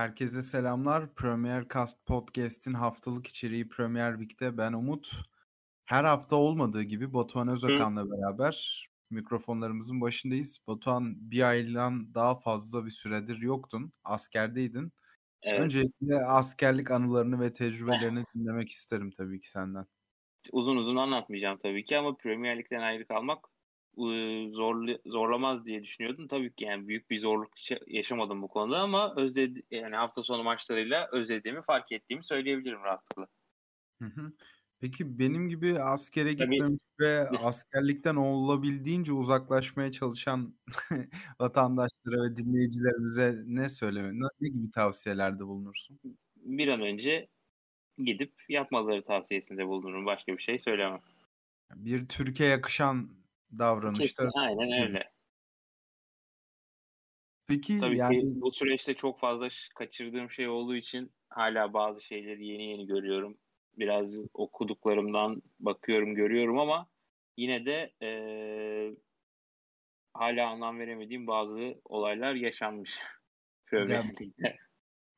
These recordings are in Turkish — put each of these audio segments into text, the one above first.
Herkese selamlar. Premier Cast Podcast'in haftalık içeriği Premier Week'te ben Umut. Her hafta olmadığı gibi Batuhan Özakan'la beraber mikrofonlarımızın başındayız. Batuhan bir aydan daha fazla bir süredir yoktun. Askerdeydin. Evet. Öncelikle askerlik anılarını ve tecrübelerini dinlemek isterim tabii ki senden. Uzun uzun anlatmayacağım tabii ki ama Premier Lig'den ayrı kalmak e, zorlu, zorlamaz diye düşünüyordum. Tabii ki yani büyük bir zorluk yaşamadım bu konuda ama özledi, yani hafta sonu maçlarıyla özlediğimi fark ettiğimi söyleyebilirim rahatlıkla. Hı hı. Peki benim gibi askere gitmemiş ve askerlikten olabildiğince uzaklaşmaya çalışan vatandaşlara ve dinleyicilerimize ne söyleme, ne, ne gibi tavsiyelerde bulunursun? Bir an önce gidip yapmaları tavsiyesinde bulunurum. Başka bir şey söylemem. Bir Türkiye yakışan davranışta. Aynen öyle. Peki Tabii yani... ki bu süreçte çok fazla kaçırdığım şey olduğu için hala bazı şeyleri yeni yeni görüyorum. Biraz okuduklarımdan bakıyorum, görüyorum ama yine de e, hala anlam veremediğim bazı olaylar yaşanmış. Yani,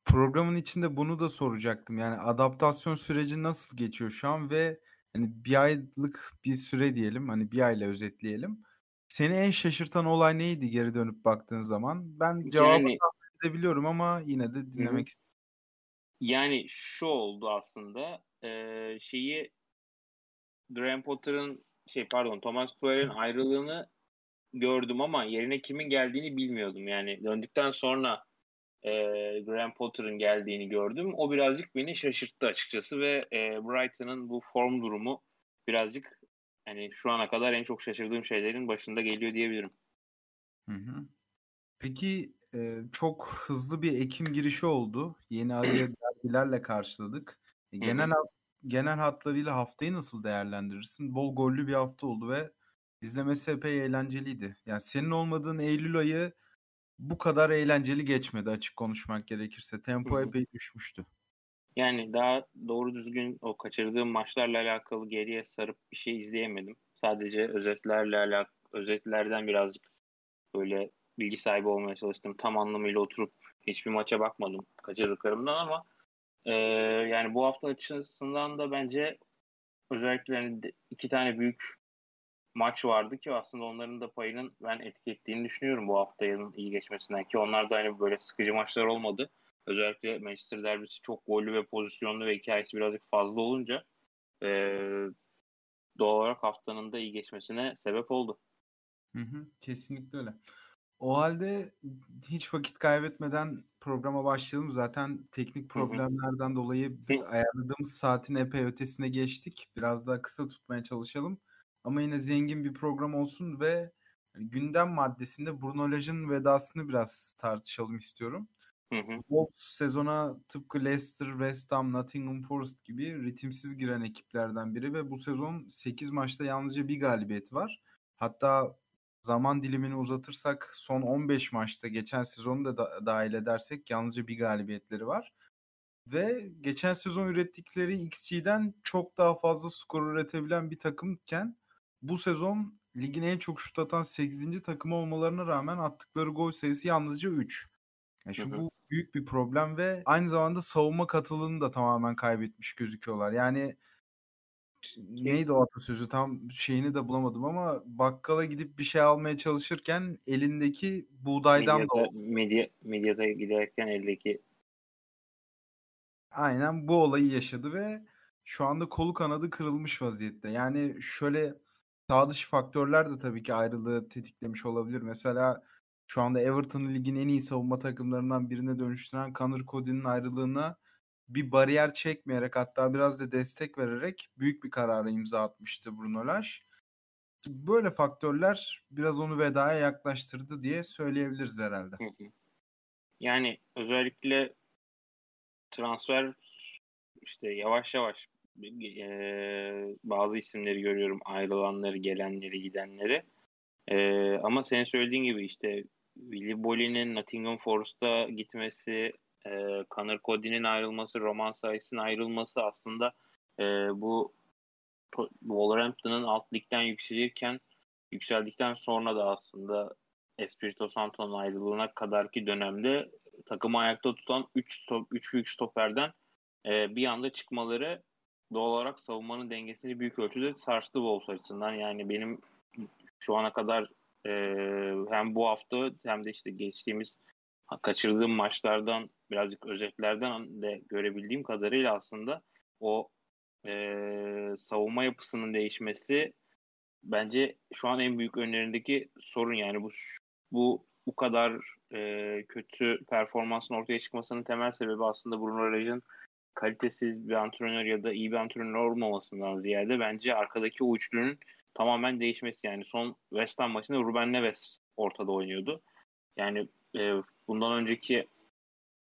programın içinde bunu da soracaktım. Yani adaptasyon süreci nasıl geçiyor şu an ve hani bir aylık bir süre diyelim hani bir ayla özetleyelim. Seni en şaşırtan olay neydi geri dönüp baktığın zaman? Ben cevabını yani, edebiliyorum ama yine de dinlemek istiyorum. Yani şu oldu aslında e, şeyi Graham Potter'ın şey pardon Thomas Tuchel'in ayrılığını gördüm ama yerine kimin geldiğini bilmiyordum. Yani döndükten sonra e, Graham Potter'ın geldiğini gördüm. O birazcık beni şaşırttı açıkçası ve e, Brighton'ın bu form durumu birazcık hani şu ana kadar en çok şaşırdığım şeylerin başında geliyor diyebilirim. Hı hı. Peki e, çok hızlı bir Ekim girişi oldu. Yeni ayı derbilerle karşıladık. E, genel hı hı. genel hatlarıyla haftayı nasıl değerlendirirsin? Bol gollü bir hafta oldu ve izlemesi epey eğlenceliydi. Yani senin olmadığın Eylül ayı bu kadar eğlenceli geçmedi açık konuşmak gerekirse. Tempo Hı-hı. epey düşmüştü. Yani daha doğru düzgün o kaçırdığım maçlarla alakalı geriye sarıp bir şey izleyemedim. Sadece özetlerle alakalı özetlerden birazcık böyle bilgi sahibi olmaya çalıştım. Tam anlamıyla oturup hiçbir maça bakmadım kaçırdıklarımdan ama e, yani bu hafta açısından da bence özellikle hani iki tane büyük maç vardı ki aslında onların da payının ben etki ettiğini düşünüyorum bu haftanın iyi geçmesinden ki onlar da hani böyle sıkıcı maçlar olmadı. Özellikle Manchester derbisi çok gollü ve pozisyonlu ve hikayesi birazcık fazla olunca e, doğal olarak haftanın da iyi geçmesine sebep oldu. Hı hı, kesinlikle öyle. O halde hiç vakit kaybetmeden programa başlayalım. Zaten teknik problemlerden dolayı ayarladığımız saatin epey ötesine geçtik. Biraz daha kısa tutmaya çalışalım. Ama yine zengin bir program olsun ve hani gündem maddesinde Bruno Lage'ın vedasını biraz tartışalım istiyorum. Wolves sezona tıpkı Leicester, West Ham, Nottingham Forest gibi ritimsiz giren ekiplerden biri ve bu sezon 8 maçta yalnızca bir galibiyeti var. Hatta zaman dilimini uzatırsak son 15 maçta geçen sezonu da, da dahil edersek yalnızca bir galibiyetleri var. Ve geçen sezon ürettikleri XG'den çok daha fazla skor üretebilen bir takımken bu sezon ligin en çok şut atan 8. takımı olmalarına rağmen attıkları gol sayısı yalnızca 3. Yani hı. bu büyük bir problem ve aynı zamanda savunma katılığını da tamamen kaybetmiş gözüküyorlar. Yani neydi o atasözü tam şeyini de bulamadım ama bakkala gidip bir şey almaya çalışırken elindeki buğdaydan medyada, da. Medya, medyada giderken eldeki Aynen bu olayı yaşadı ve şu anda kolu kanadı kırılmış vaziyette. Yani şöyle sağ dışı faktörler de tabii ki ayrılığı tetiklemiş olabilir. Mesela şu anda Everton'ı ligin en iyi savunma takımlarından birine dönüştüren Connor Cody'nin ayrılığına bir bariyer çekmeyerek hatta biraz da destek vererek büyük bir karara imza atmıştı Bruno Lage. Böyle faktörler biraz onu vedaya yaklaştırdı diye söyleyebiliriz herhalde. Yani özellikle transfer işte yavaş yavaş e, bazı isimleri görüyorum ayrılanları, gelenleri, gidenleri. E, ama senin söylediğin gibi işte Willy Bolly'nin Nottingham Forest'a gitmesi, e, Connor Cody'nin ayrılması, Roman Saiz'in ayrılması aslında e, bu Wolverhampton'ın alt ligden yükselirken yükseldikten sonra da aslında Espirito Santo'nun ayrılığına kadarki dönemde takımı ayakta tutan 3 stop, üç büyük stoperden e, bir anda çıkmaları doğal olarak savunmanın dengesini büyük ölçüde sarstı Wolves açısından. Yani benim şu ana kadar e, hem bu hafta hem de işte geçtiğimiz kaçırdığım maçlardan birazcık özetlerden de görebildiğim kadarıyla aslında o e, savunma yapısının değişmesi bence şu an en büyük önlerindeki sorun yani bu bu bu kadar e, kötü performansın ortaya çıkmasının temel sebebi aslında Bruno Lage'ın kalitesiz bir antrenör ya da iyi bir antrenör olmamasından ziyade bence arkadaki o üçlünün tamamen değişmesi. Yani son West Ham maçında Ruben Neves ortada oynuyordu. Yani e, bundan önceki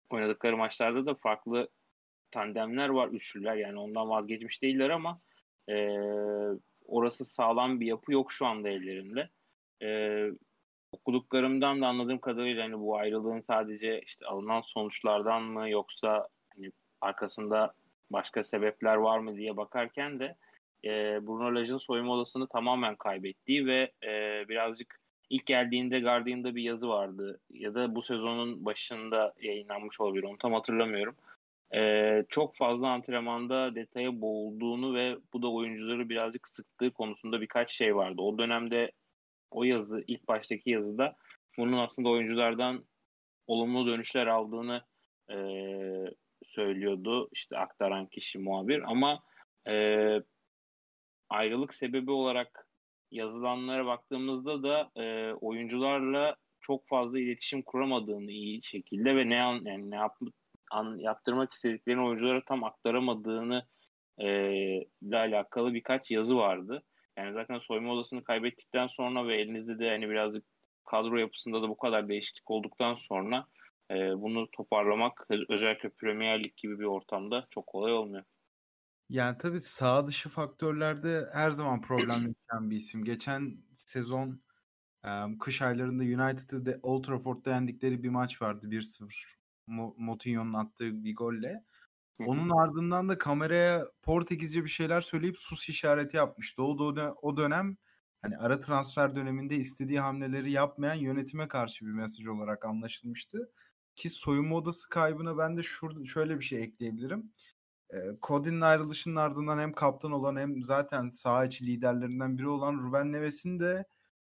oynadıkları maçlarda da farklı tandemler var, üçlüler. Yani ondan vazgeçmiş değiller ama e, orası sağlam bir yapı yok şu anda ellerinde. E, okuduklarımdan da anladığım kadarıyla hani bu ayrılığın sadece işte alınan sonuçlardan mı yoksa hani arkasında başka sebepler var mı diye bakarken de e, Bruno Lage'ın soyunma odasını tamamen kaybettiği ve e, birazcık ilk geldiğinde Guardian'da bir yazı vardı ya da bu sezonun başında yayınlanmış olabilir onu tam hatırlamıyorum. E, çok fazla antrenmanda detaya boğulduğunu ve bu da oyuncuları birazcık sıktığı konusunda birkaç şey vardı. O dönemde o yazı ilk baştaki yazıda bunun aslında oyunculardan olumlu dönüşler aldığını e, söylüyordu işte aktaran kişi muhabir ama e, ayrılık sebebi olarak yazılanlara baktığımızda da e, oyuncularla çok fazla iletişim kuramadığını iyi şekilde ve ne an, yani ne yap, an, yaptırmak istediklerini oyunculara tam aktaramadığını e, ile alakalı birkaç yazı vardı. Yani zaten soyma odasını kaybettikten sonra ve elinizde de hani birazcık kadro yapısında da bu kadar değişiklik olduktan sonra e, bunu toparlamak özellikle Premier Lig gibi bir ortamda çok kolay olmuyor. Yani tabii sağ dışı faktörlerde her zaman problem yaşayan bir isim. Geçen sezon kış aylarında United'ı Old Trafford'da yendikleri bir maç vardı 1-0. Moutinho'nun attığı bir golle. Onun ardından da kameraya Portekizce bir şeyler söyleyip sus işareti yapmıştı. O, da o dönem hani ara transfer döneminde istediği hamleleri yapmayan yönetime karşı bir mesaj olarak anlaşılmıştı. Ki soyunma odası kaybına ben de şurada şöyle bir şey ekleyebilirim. Cody'nin ayrılışının ardından hem kaptan olan hem zaten saha içi liderlerinden biri olan Ruben Neves'in de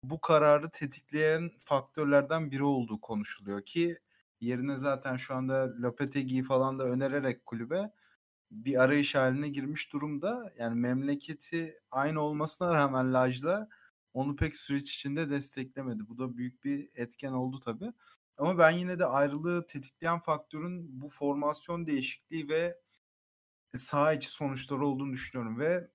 bu kararı tetikleyen faktörlerden biri olduğu konuşuluyor ki yerine zaten şu anda Lopetegui'yi falan da önererek kulübe bir arayış haline girmiş durumda. Yani memleketi aynı olmasına rağmen Laj'la onu pek süreç içinde desteklemedi. Bu da büyük bir etken oldu tabii. Ama ben yine de ayrılığı tetikleyen faktörün bu formasyon değişikliği ve saha içi sonuçları olduğunu düşünüyorum ve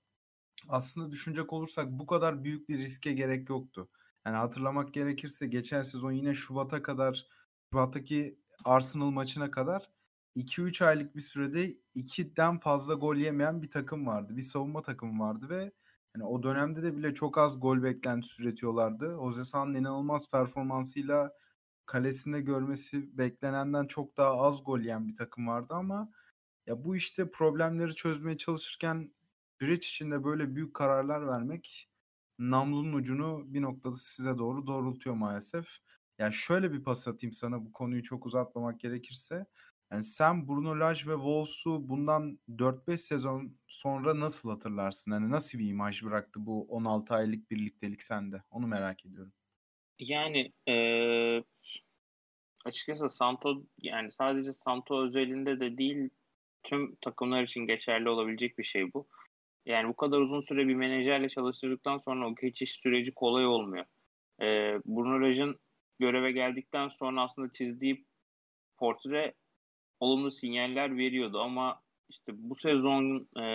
aslında düşünecek olursak bu kadar büyük bir riske gerek yoktu. Yani hatırlamak gerekirse geçen sezon yine Şubat'a kadar Şubat'taki Arsenal maçına kadar 2-3 aylık bir sürede 2'den fazla gol yemeyen bir takım vardı. Bir savunma takımı vardı ve yani o dönemde de bile çok az gol beklentisi üretiyorlardı. Jose San'ın inanılmaz performansıyla kalesinde görmesi beklenenden çok daha az gol yiyen bir takım vardı ama ya bu işte problemleri çözmeye çalışırken süreç içinde böyle büyük kararlar vermek namlunun ucunu bir noktada size doğru doğrultuyor maalesef. Yani şöyle bir pas atayım sana bu konuyu çok uzatmamak gerekirse. Yani sen Bruno Lage ve Wolves'u bundan 4-5 sezon sonra nasıl hatırlarsın? Yani nasıl bir imaj bıraktı bu 16 aylık birliktelik sende? Onu merak ediyorum. Yani ee, açıkçası Santo yani sadece Santo özelinde de değil tüm takımlar için geçerli olabilecek bir şey bu. Yani bu kadar uzun süre bir menajerle çalıştırdıktan sonra o geçiş süreci kolay olmuyor. Ee, Bruno Lage'ın göreve geldikten sonra aslında çizdiği portre olumlu sinyaller veriyordu ama işte bu sezon e,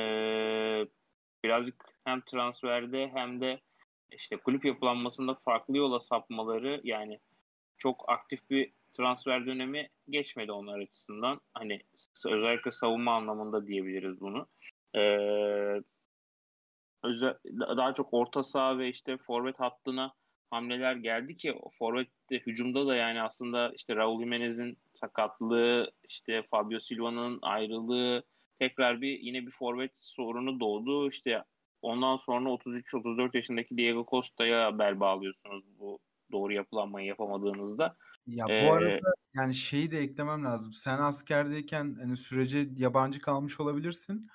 birazcık hem transferde hem de işte kulüp yapılanmasında farklı yola sapmaları yani çok aktif bir transfer dönemi geçmedi onlar açısından. Hani özellikle savunma anlamında diyebiliriz bunu. Ee, özel, daha çok orta saha ve işte forvet hattına hamleler geldi ki forvette hücumda da yani aslında işte Raul Jimenez'in sakatlığı, işte Fabio Silva'nın ayrılığı tekrar bir yine bir forvet sorunu doğdu. İşte ondan sonra 33-34 yaşındaki Diego Costa'ya bel bağlıyorsunuz bu doğru yapılanmayı yapamadığınızda. Ya bu ee, arada Yani şeyi de eklemem lazım. Sen askerdeyken hani sürece yabancı kalmış olabilirsin.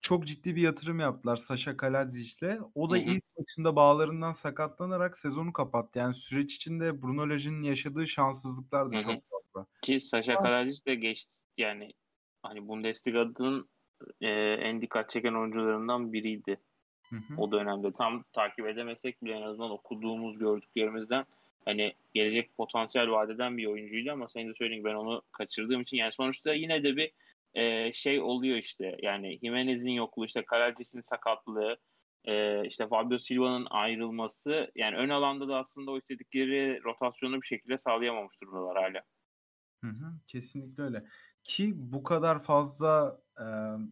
Çok ciddi bir yatırım yaptılar Sasha Kaladzic'le. O da Hı ilk maçında bağlarından sakatlanarak sezonu kapattı. Yani süreç içinde Bruno Lage'in yaşadığı şanssızlıklar da Hı çok fazla. Ki Sasha Ama Kalajdzic de geçti yani hani Bundesliga'nın e, en dikkat çeken oyuncularından biriydi Hı hı. o dönemde. Tam takip edemesek bile en azından okuduğumuz, gördüklerimizden hani gelecek potansiyel vadeden bir oyuncuydu ama senin de söylediğin ben onu kaçırdığım için yani sonuçta yine de bir e, şey oluyor işte yani Jimenez'in yokluğu işte Kalajdzic'in sakatlığı e, işte Fabio Silva'nın ayrılması yani ön alanda da aslında o istedikleri rotasyonu bir şekilde sağlayamamış durumdalar hala. Hı hı, kesinlikle öyle. Ki bu kadar fazla e,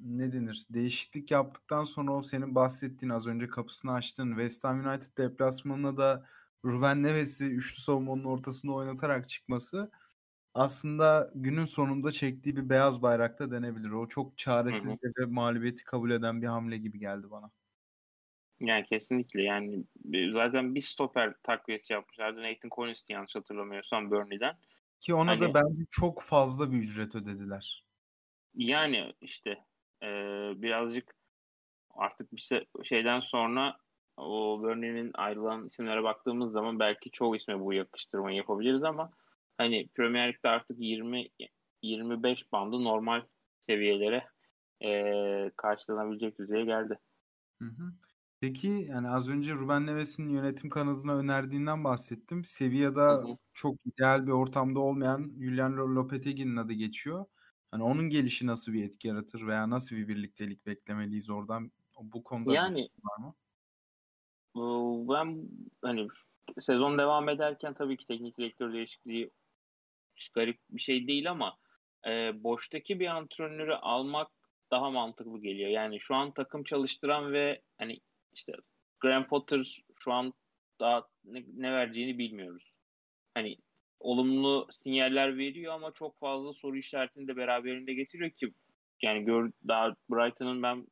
ne denir değişiklik yaptıktan sonra o senin bahsettiğin az önce kapısını açtığın West Ham United deplasmanına da Ruben Neves'i üçlü savunmanın ortasında oynatarak çıkması aslında günün sonunda çektiği bir beyaz bayrakta denebilir. O çok çaresizce ve mağlubiyeti kabul eden bir hamle gibi geldi bana. Yani kesinlikle yani zaten bir stoper takviyesi yapmışlardı. Nathan Collins'ti yanlış hatırlamıyorsam Burnley'den. Ki ona da Hani bence çok fazla bir ücret ödediler. Yani işte e, birazcık artık bir şeyden sonra o Burnley'nin ayrılan isimlere baktığımız zaman belki çoğu isme bu yakıştırmayı yapabiliriz ama hani Premier Lig'de artık 20 25 bandı normal seviyelere e, karşılanabilecek düzeye geldi. Hı hı. Peki yani az önce Ruben Neves'in yönetim kanadına önerdiğinden bahsettim. Hı Sevilla'da hı. çok ideal bir ortamda olmayan Julian Lopetegui'nin adı geçiyor. Hani onun gelişi nasıl bir etki yaratır veya nasıl bir birliktelik beklemeliyiz oradan? Bu konuda bir Yani fikrin var mı? ben hani sezon devam ederken tabii ki teknik direktör değişikliği garip bir şey değil ama e, boştaki bir antrenörü almak daha mantıklı geliyor. Yani şu an takım çalıştıran ve hani işte Graham Potter şu an daha ne, ne vereceğini bilmiyoruz. Hani olumlu sinyaller veriyor ama çok fazla soru işaretini de beraberinde getiriyor ki yani gör, daha Brighton'ın ben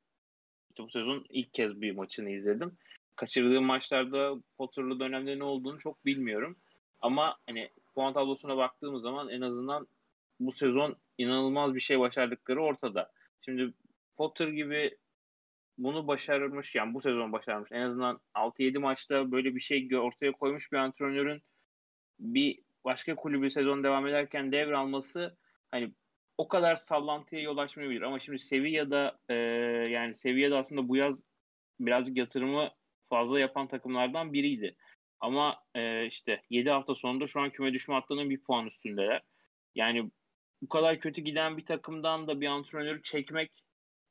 işte bu sezon ilk kez bir maçını izledim. Kaçırdığım maçlarda Potter'lı dönemde ne olduğunu çok bilmiyorum. Ama hani puan tablosuna baktığımız zaman en azından bu sezon inanılmaz bir şey başardıkları ortada. Şimdi Potter gibi bunu başarmış yani bu sezon başarmış. En azından 6-7 maçta böyle bir şey ortaya koymuş bir antrenörün bir başka kulübü sezon devam ederken devralması hani o kadar sallantıya yol açmayabilir. Ama şimdi Sevilla'da e, yani Sevilla'da aslında bu yaz birazcık yatırımı fazla yapan takımlardan biriydi. Ama e, işte 7 hafta sonunda şu an küme düşme hattının bir puan üstündeler. Yani bu kadar kötü giden bir takımdan da bir antrenörü çekmek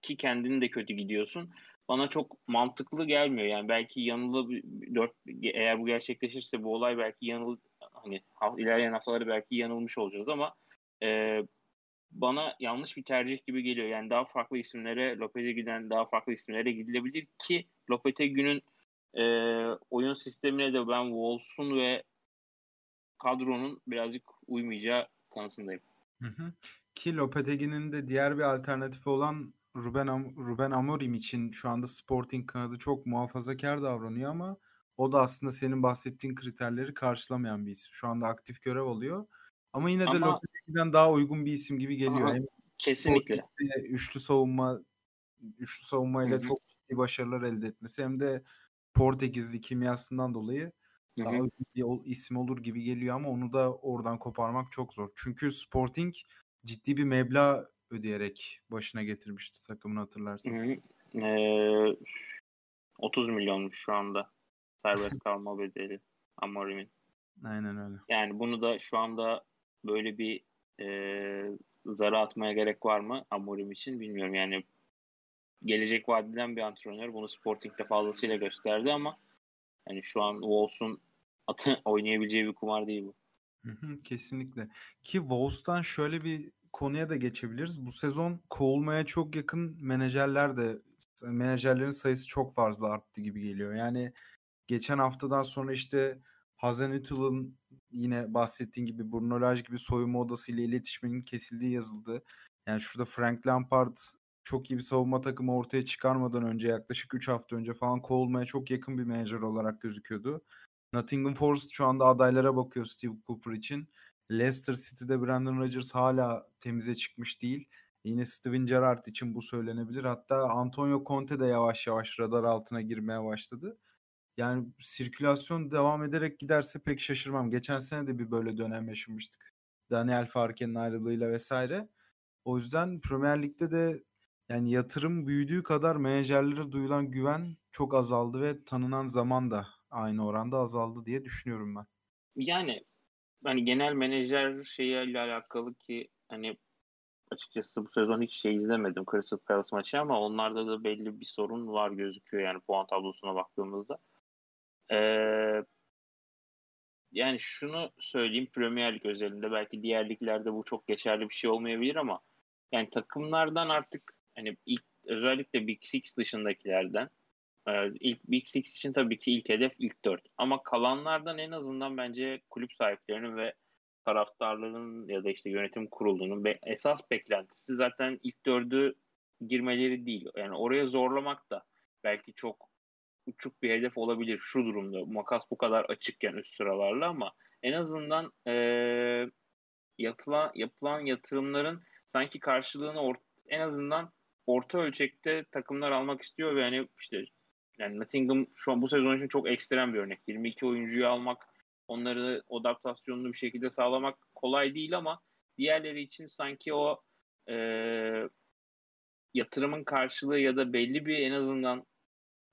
ki kendini de kötü gidiyorsun. Bana çok mantıklı gelmiyor. Yani belki yanılı dört eğer bu gerçekleşirse bu olay belki yanıl hani ilerleyen haftaları belki yanılmış olacağız ama e, bana yanlış bir tercih gibi geliyor. Yani daha farklı isimlere Lopetegui'den daha farklı isimlere gidilebilir ki Lopetegui'nin e, oyun sistemine de ben Wolves'un ve kadronun birazcık uymayacağı kanısındayım. Hı hı. Ki Lopetegui'nin de diğer bir alternatifi olan Ruben, Am Ruben Amorim için şu anda Sporting kanadı çok muhafazakar davranıyor ama o da aslında senin bahsettiğin kriterleri karşılamayan bir isim. Şu anda aktif görev alıyor. Ama yine de Ama Lopetegui'den daha uygun bir isim gibi geliyor. Aha, kesinlikle. Üçlü savunma üçlü savunmayla Hı hı. çok ciddi başarılar elde etmesi hem de Portekizli kimyasından dolayı daha hı. uygun bir isim olur gibi geliyor ama onu da oradan koparmak çok zor. Çünkü Sporting ciddi bir meblağ ödeyerek başına getirmişti takımını hatırlarsan. Ee, 30 milyonmuş şu anda serbest kalma bedeli Amorim'in. Aynen öyle. Yani bunu da şu anda böyle bir e, zara atmaya gerek var mı Amorim için bilmiyorum. Yani gelecek vadeden bir antrenör bunu Sporting'de fazlasıyla gösterdi ama hani şu an Wolves'un atı oynayabileceği bir kumar değil bu. Hı hı, kesinlikle. Ki Wolves'tan şöyle bir konuya da geçebiliriz. Bu sezon kovulmaya çok yakın menajerler de menajerlerin sayısı çok fazla arttı gibi geliyor. Yani geçen haftadan sonra işte Hazenhüttl'ın yine bahsettiğin gibi Bruno gibi soyunma odasıyla iletişimin kesildiği yazıldı. Yani şurada Frank Lampard çok iyi bir savunma takımı ortaya çıkarmadan önce yaklaşık 3 hafta önce falan kovulmaya çok yakın bir menajer olarak gözüküyordu. Nottingham Forest şu anda adaylara bakıyor Steve Cooper için. Leicester City'de Brandon Rodgers hala temize çıkmış değil. Yine Steven Gerrard için bu söylenebilir. Hatta Antonio Conte de yavaş yavaş radar altına girmeye başladı. Yani sirkülasyon devam ederek giderse pek şaşırmam. Geçen sene de bir böyle dönem yaşamıştık. Daniel Farke'nin ayrılığıyla vesaire. O yüzden Premier Lig'de de yani yatırım büyüdüğü kadar menajerlere duyulan güven çok azaldı ve tanınan zaman da aynı oranda azaldı diye düşünüyorum ben. Yani hani genel menajer şeyiyle alakalı ki hani açıkçası bu sezon hiç şey izlemedim Crystal Palace maçı ama onlarda da belli bir sorun var gözüküyor yani puan tablosuna baktığımızda. Ee, yani şunu söyleyeyim Premier Lig özelinde belki diğer liglerde bu çok geçerli bir şey olmayabilir ama yani takımlardan artık hani ilk özellikle Big Six dışındakilerden e, ilk Big Six için tabii ki ilk hedef ilk dört. Ama kalanlardan en azından bence kulüp sahiplerinin ve taraftarların ya da işte yönetim kurulunun be, esas beklentisi zaten ilk dördü girmeleri değil. Yani oraya zorlamak da belki çok uçuk bir hedef olabilir şu durumda. Makas bu kadar açıkken üst sıralarla ama en azından e, yatılan, yapılan yatırımların sanki karşılığını or, en azından orta ölçekte takımlar almak istiyor ve hani işte yani Nottingham şu an bu sezon için çok ekstrem bir örnek. 22 oyuncuyu almak, onları adaptasyonlu bir şekilde sağlamak kolay değil ama diğerleri için sanki o e, yatırımın karşılığı ya da belli bir en azından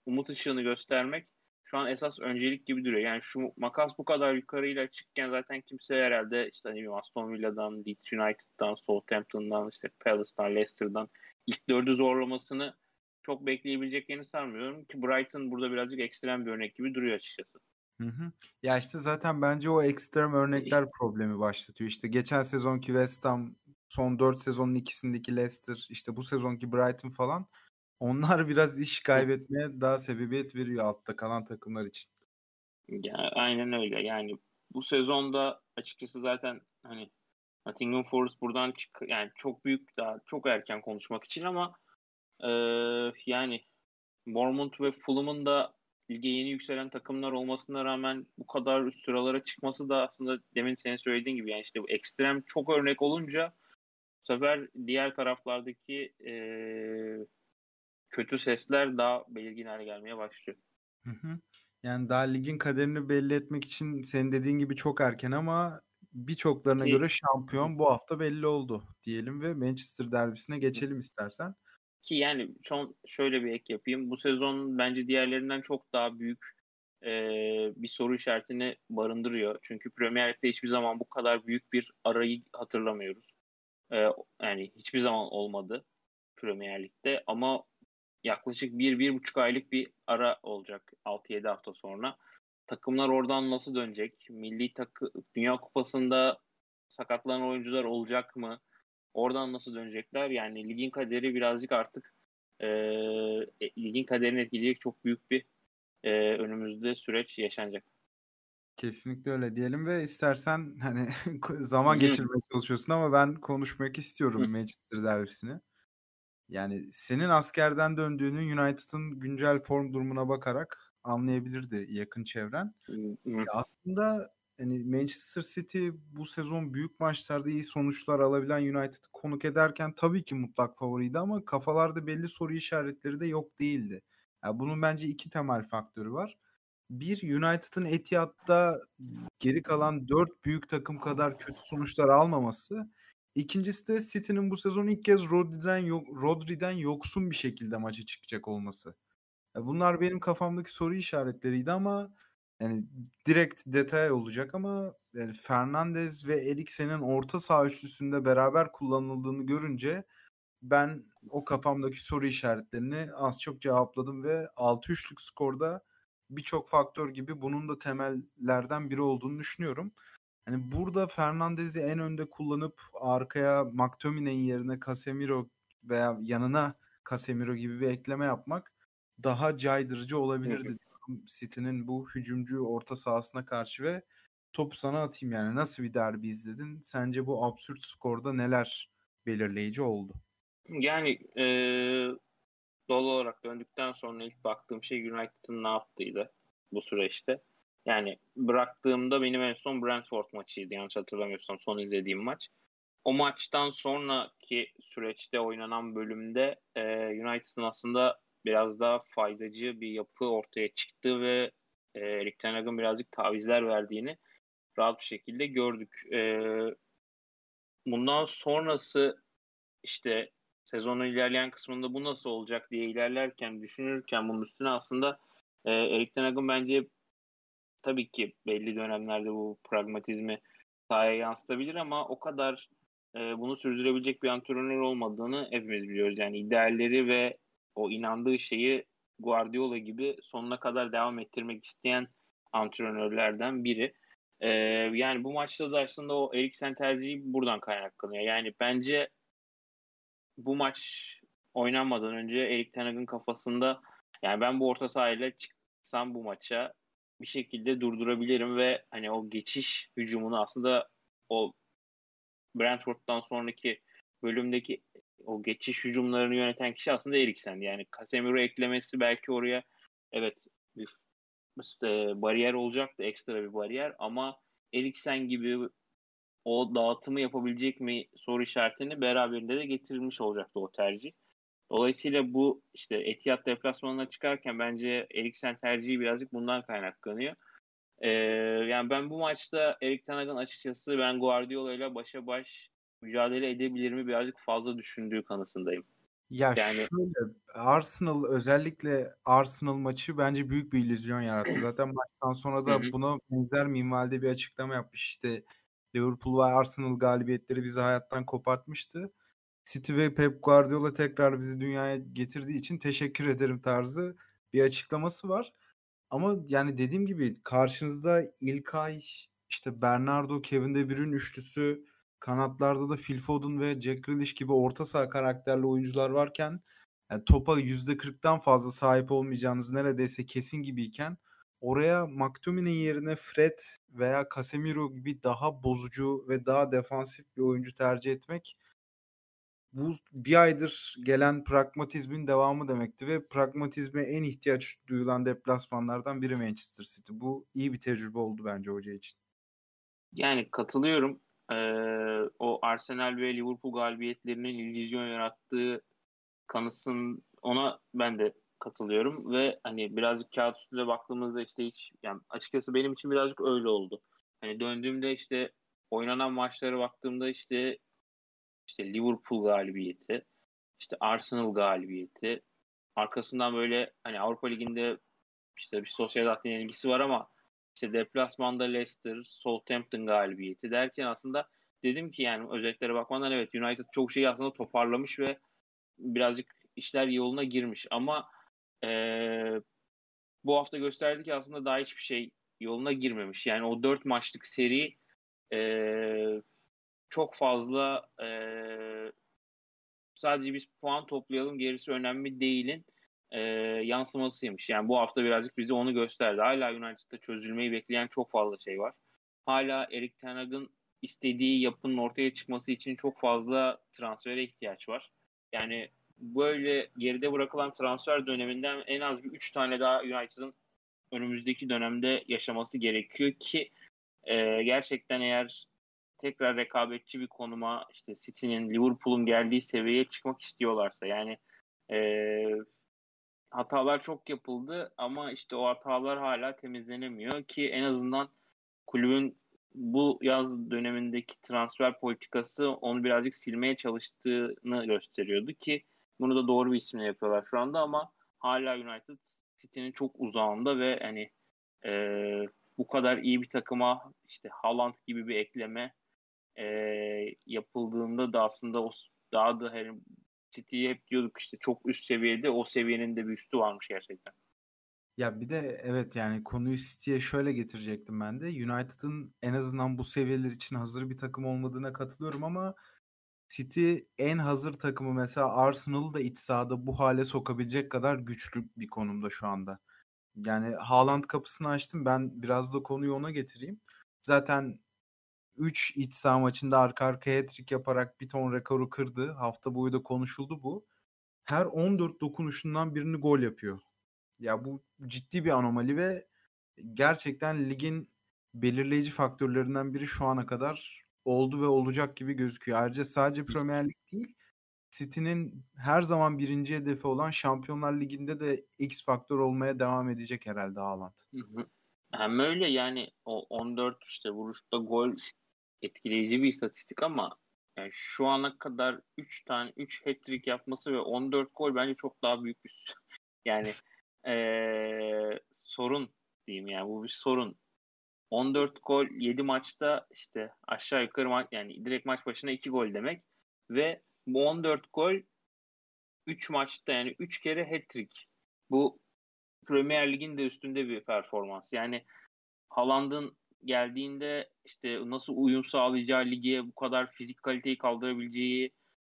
umut ışığını göstermek şu an esas öncelik gibi duruyor. Yani şu makas bu kadar yukarıyla çıkken zaten kimse herhalde işte hani Aston Villa'dan, Leeds United'dan, Southampton'dan, işte Palace'dan, Leicester'dan ilk dördü zorlamasını çok bekleyebileceklerini sanmıyorum ki Brighton burada birazcık ekstrem bir örnek gibi duruyor açıkçası. Hı hı. Ya işte zaten bence o ekstrem örnekler problemi başlatıyor. İşte geçen sezonki West Ham, son 4 sezonun ikisindeki Leicester, işte bu sezonki Brighton falan onlar biraz iş kaybetmeye daha sebebiyet veriyor altta kalan takımlar için. Ya, aynen öyle. Yani bu sezonda açıkçası zaten hani Nottingham Forest buradan çık yani çok büyük daha çok erken konuşmak için ama e, yani Bournemouth ve Fulham'ın da lige yeni yükselen takımlar olmasına rağmen bu kadar üst sıralara çıkması da aslında demin senin söylediğin gibi yani işte bu ekstrem çok örnek olunca bu sefer diğer taraflardaki e, kötü sesler daha belirgin hale gelmeye başlıyor. Hı hı. Yani daha ligin kaderini belli etmek için senin dediğin gibi çok erken ama birçoklarına göre şampiyon bu hafta belli oldu diyelim ve Manchester derbisine geçelim istersen. Ki yani son şöyle bir ek yapayım. Bu sezon bence diğerlerinden çok daha büyük e, bir soru işaretini barındırıyor. Çünkü Premier Lig'de hiçbir zaman bu kadar büyük bir arayı hatırlamıyoruz. E, yani hiçbir zaman olmadı Premier Lig'de ama yaklaşık bir bir buçuk aylık bir ara olacak 6-7 hafta sonra. Takımlar oradan nasıl dönecek? Milli takı Dünya Kupası'nda sakatlanan oyuncular olacak mı? Oradan nasıl dönecekler? Yani ligin kaderi birazcık artık e, e ligin kaderini etkileyecek çok büyük bir e, önümüzde süreç yaşanacak. Kesinlikle öyle diyelim ve istersen hani zaman geçirmeye çalışıyorsun ama ben konuşmak istiyorum Manchester derbisini. Yani senin askerden döndüğünü United'ın güncel form durumuna bakarak anlayabilirdi yakın çevren. Ya aslında hani Manchester City bu sezon büyük maçlarda iyi sonuçlar alabilen United'ı konuk ederken tabii ki mutlak favoriydi ama kafalarda belli soru işaretleri de yok değildi. Yani bunun bence iki temel faktörü var. Bir United'ın Etihad'da geri kalan dört büyük takım kadar kötü sonuçlar almaması. İkincisi de City'nin bu sezon ilk kez Rodri'den, yok, Rodri'den yoksun bir şekilde maça çıkacak olması. Bunlar benim kafamdaki soru işaretleriydi ama yani direkt detay olacak ama yani Fernandez ve Eriksen'in orta saha üçlüsünde beraber kullanıldığını görünce ben o kafamdaki soru işaretlerini az çok cevapladım ve 6-3'lük skorda birçok faktör gibi bunun da temellerden biri olduğunu düşünüyorum. Hani burada Fernandez'i en önde kullanıp arkaya McTominay'in yerine Casemiro veya yanına Casemiro gibi bir ekleme yapmak daha caydırıcı olabilirdi. City'nin bu hücumcu orta sahasına karşı ve topu sana atayım yani. Nasıl bir derbi izledin? Sence bu absürt skorda neler belirleyici oldu? Yani e, doğal olarak döndükten sonra ilk baktığım şey United'ın ne yaptığıydı bu süreçte. Yani bıraktığımda benim en son Brentford maçıydı yanlış hatırlamıyorsam son izlediğim maç. O maçtan sonraki süreçte oynanan bölümde e, United'ın aslında biraz daha faydacı bir yapı ortaya çıktı ve e, Erik Ten Hag'ın birazcık tavizler verdiğini rahat bir şekilde gördük. E, bundan sonrası işte sezonun ilerleyen kısmında bu nasıl olacak diye ilerlerken düşünürken bunun üstüne aslında e, Erik Ten Hag'ın bence tabii ki belli dönemlerde bu pragmatizmi sahaya yansıtabilir ama o kadar e, bunu sürdürebilecek bir antrenör olmadığını hepimiz biliyoruz. Yani idealleri ve o inandığı şeyi Guardiola gibi sonuna kadar devam ettirmek isteyen antrenörlerden biri. Ee, yani bu maçta da aslında o Eriksen tercihi buradan kaynaklanıyor. Yani bence bu maç oynanmadan önce Erik Ten Hag'ın kafasında yani ben bu orta sahayla çıksam bu maça bir şekilde durdurabilirim ve hani o geçiş hücumunu aslında o Brentford'dan sonraki bölümdeki o geçiş hücumlarını yöneten kişi aslında Eriksen. Yani Casemiro eklemesi belki oraya evet bir işte bariyer olacaktı ekstra bir bariyer ama Eriksen gibi o dağıtımı yapabilecek mi soru işaretini beraberinde de getirilmiş olacaktı o tercih. Dolayısıyla bu işte Etihad deplasmanına çıkarken bence Eriksen tercihi birazcık bundan kaynaklanıyor. Ee, yani ben bu maçta Erik Ten açıkçası ben Guardiola ile başa baş mücadele edebilir mi birazcık fazla düşündüğü kanısındayım. Ya yani... şöyle Arsenal özellikle Arsenal maçı bence büyük bir illüzyon yarattı. Zaten maçtan sonra da buna benzer minvalde bir açıklama yapmış. İşte Liverpool ve Arsenal galibiyetleri bizi hayattan kopartmıştı. City ve Pep Guardiola tekrar bizi dünyaya getirdiği için teşekkür ederim tarzı bir açıklaması var. Ama yani dediğim gibi karşınızda İlkay, işte Bernardo, Kevin De Bruyne üçlüsü, kanatlarda da Phil Foden ve Jack Grealish gibi orta saha karakterli oyuncular varken yani topa %40'tan fazla sahip olmayacağınız neredeyse kesin gibiyken oraya McTominay yerine Fred veya Casemiro gibi daha bozucu ve daha defansif bir oyuncu tercih etmek bu bir aydır gelen pragmatizmin devamı demekti ve pragmatizme en ihtiyaç duyulan deplasmanlardan biri Manchester City. Bu iyi bir tecrübe oldu bence hoca için. Yani katılıyorum. Ee, o Arsenal ve Liverpool galibiyetlerinin illüzyon yarattığı kanısın ona ben de katılıyorum ve hani birazcık kağıt üstünde baktığımızda işte hiç yani açıkçası benim için birazcık öyle oldu. Hani döndüğümde işte oynanan maçlara baktığımda işte işte Liverpool galibiyeti, işte Arsenal galibiyeti. Arkasından böyle hani Avrupa Ligi'nde işte bir sosyal ilgisi var ama işte deplasmanda Leicester, Southampton galibiyeti derken aslında dedim ki yani özetlere bakmadan evet United çok şeyi aslında toparlamış ve birazcık işler yoluna girmiş ama ee, bu hafta gösterdi ki aslında daha hiçbir şey yoluna girmemiş. Yani o dört maçlık seri ee, çok fazla e, sadece biz puan toplayalım gerisi önemli değilin e, yansımasıymış. Yani bu hafta birazcık bize onu gösterdi. Hala United'da çözülmeyi bekleyen çok fazla şey var. Hala Erik Ten Hag'ın istediği yapının ortaya çıkması için çok fazla transfere ihtiyaç var. Yani böyle geride bırakılan transfer döneminden en az bir 3 tane daha United'ın önümüzdeki dönemde yaşaması gerekiyor ki e, gerçekten eğer tekrar rekabetçi bir konuma işte City'nin, Liverpool'un geldiği seviyeye çıkmak istiyorlarsa yani e, hatalar çok yapıldı ama işte o hatalar hala temizlenemiyor ki en azından kulübün bu yaz dönemindeki transfer politikası onu birazcık silmeye çalıştığını gösteriyordu ki bunu da doğru bir isimle yapıyorlar şu anda ama hala United City'nin çok uzağında ve hani e, bu kadar iyi bir takıma işte Haaland gibi bir ekleme e, yapıldığında da aslında o daha da hani City'ye hep diyorduk işte çok üst seviyede o seviyenin de bir üstü varmış gerçekten. Ya bir de evet yani konuyu City'ye şöyle getirecektim ben de. United'ın en azından bu seviyeler için hazır bir takım olmadığına katılıyorum ama City en hazır takımı mesela Arsenal'ı da iç sahada bu hale sokabilecek kadar güçlü bir konumda şu anda. Yani Haaland kapısını açtım. Ben biraz da konuyu ona getireyim. Zaten 3 iç saha maçında arka arkaya hat-trick yaparak bir ton rekoru kırdı. Hafta boyu da konuşuldu bu. Her 14 dokunuşundan birini gol yapıyor. Ya bu ciddi bir anomali ve gerçekten ligin belirleyici faktörlerinden biri şu ana kadar oldu ve olacak gibi gözüküyor. Ayrıca sadece Premier Lig değil, City'nin her zaman birinci hedefi olan Şampiyonlar Ligi'nde de X faktör olmaya devam edecek herhalde Haaland. Hem öyle yani o 14 işte vuruşta gol etkileyici bir istatistik ama yani şu ana kadar 3 tane 3 hat-trick yapması ve 14 gol bence çok daha büyük bir yani ee, sorun diyeyim yani bu bir sorun. 14 gol 7 maçta işte aşağı yukarı ma- yani direkt maç başına 2 gol demek ve bu 14 gol 3 maçta yani 3 kere hat-trick. Bu Premier Lig'in de üstünde bir performans. Yani Haaland'ın geldiğinde işte nasıl uyum sağlayacağı lige bu kadar fizik kaliteyi kaldırabileceği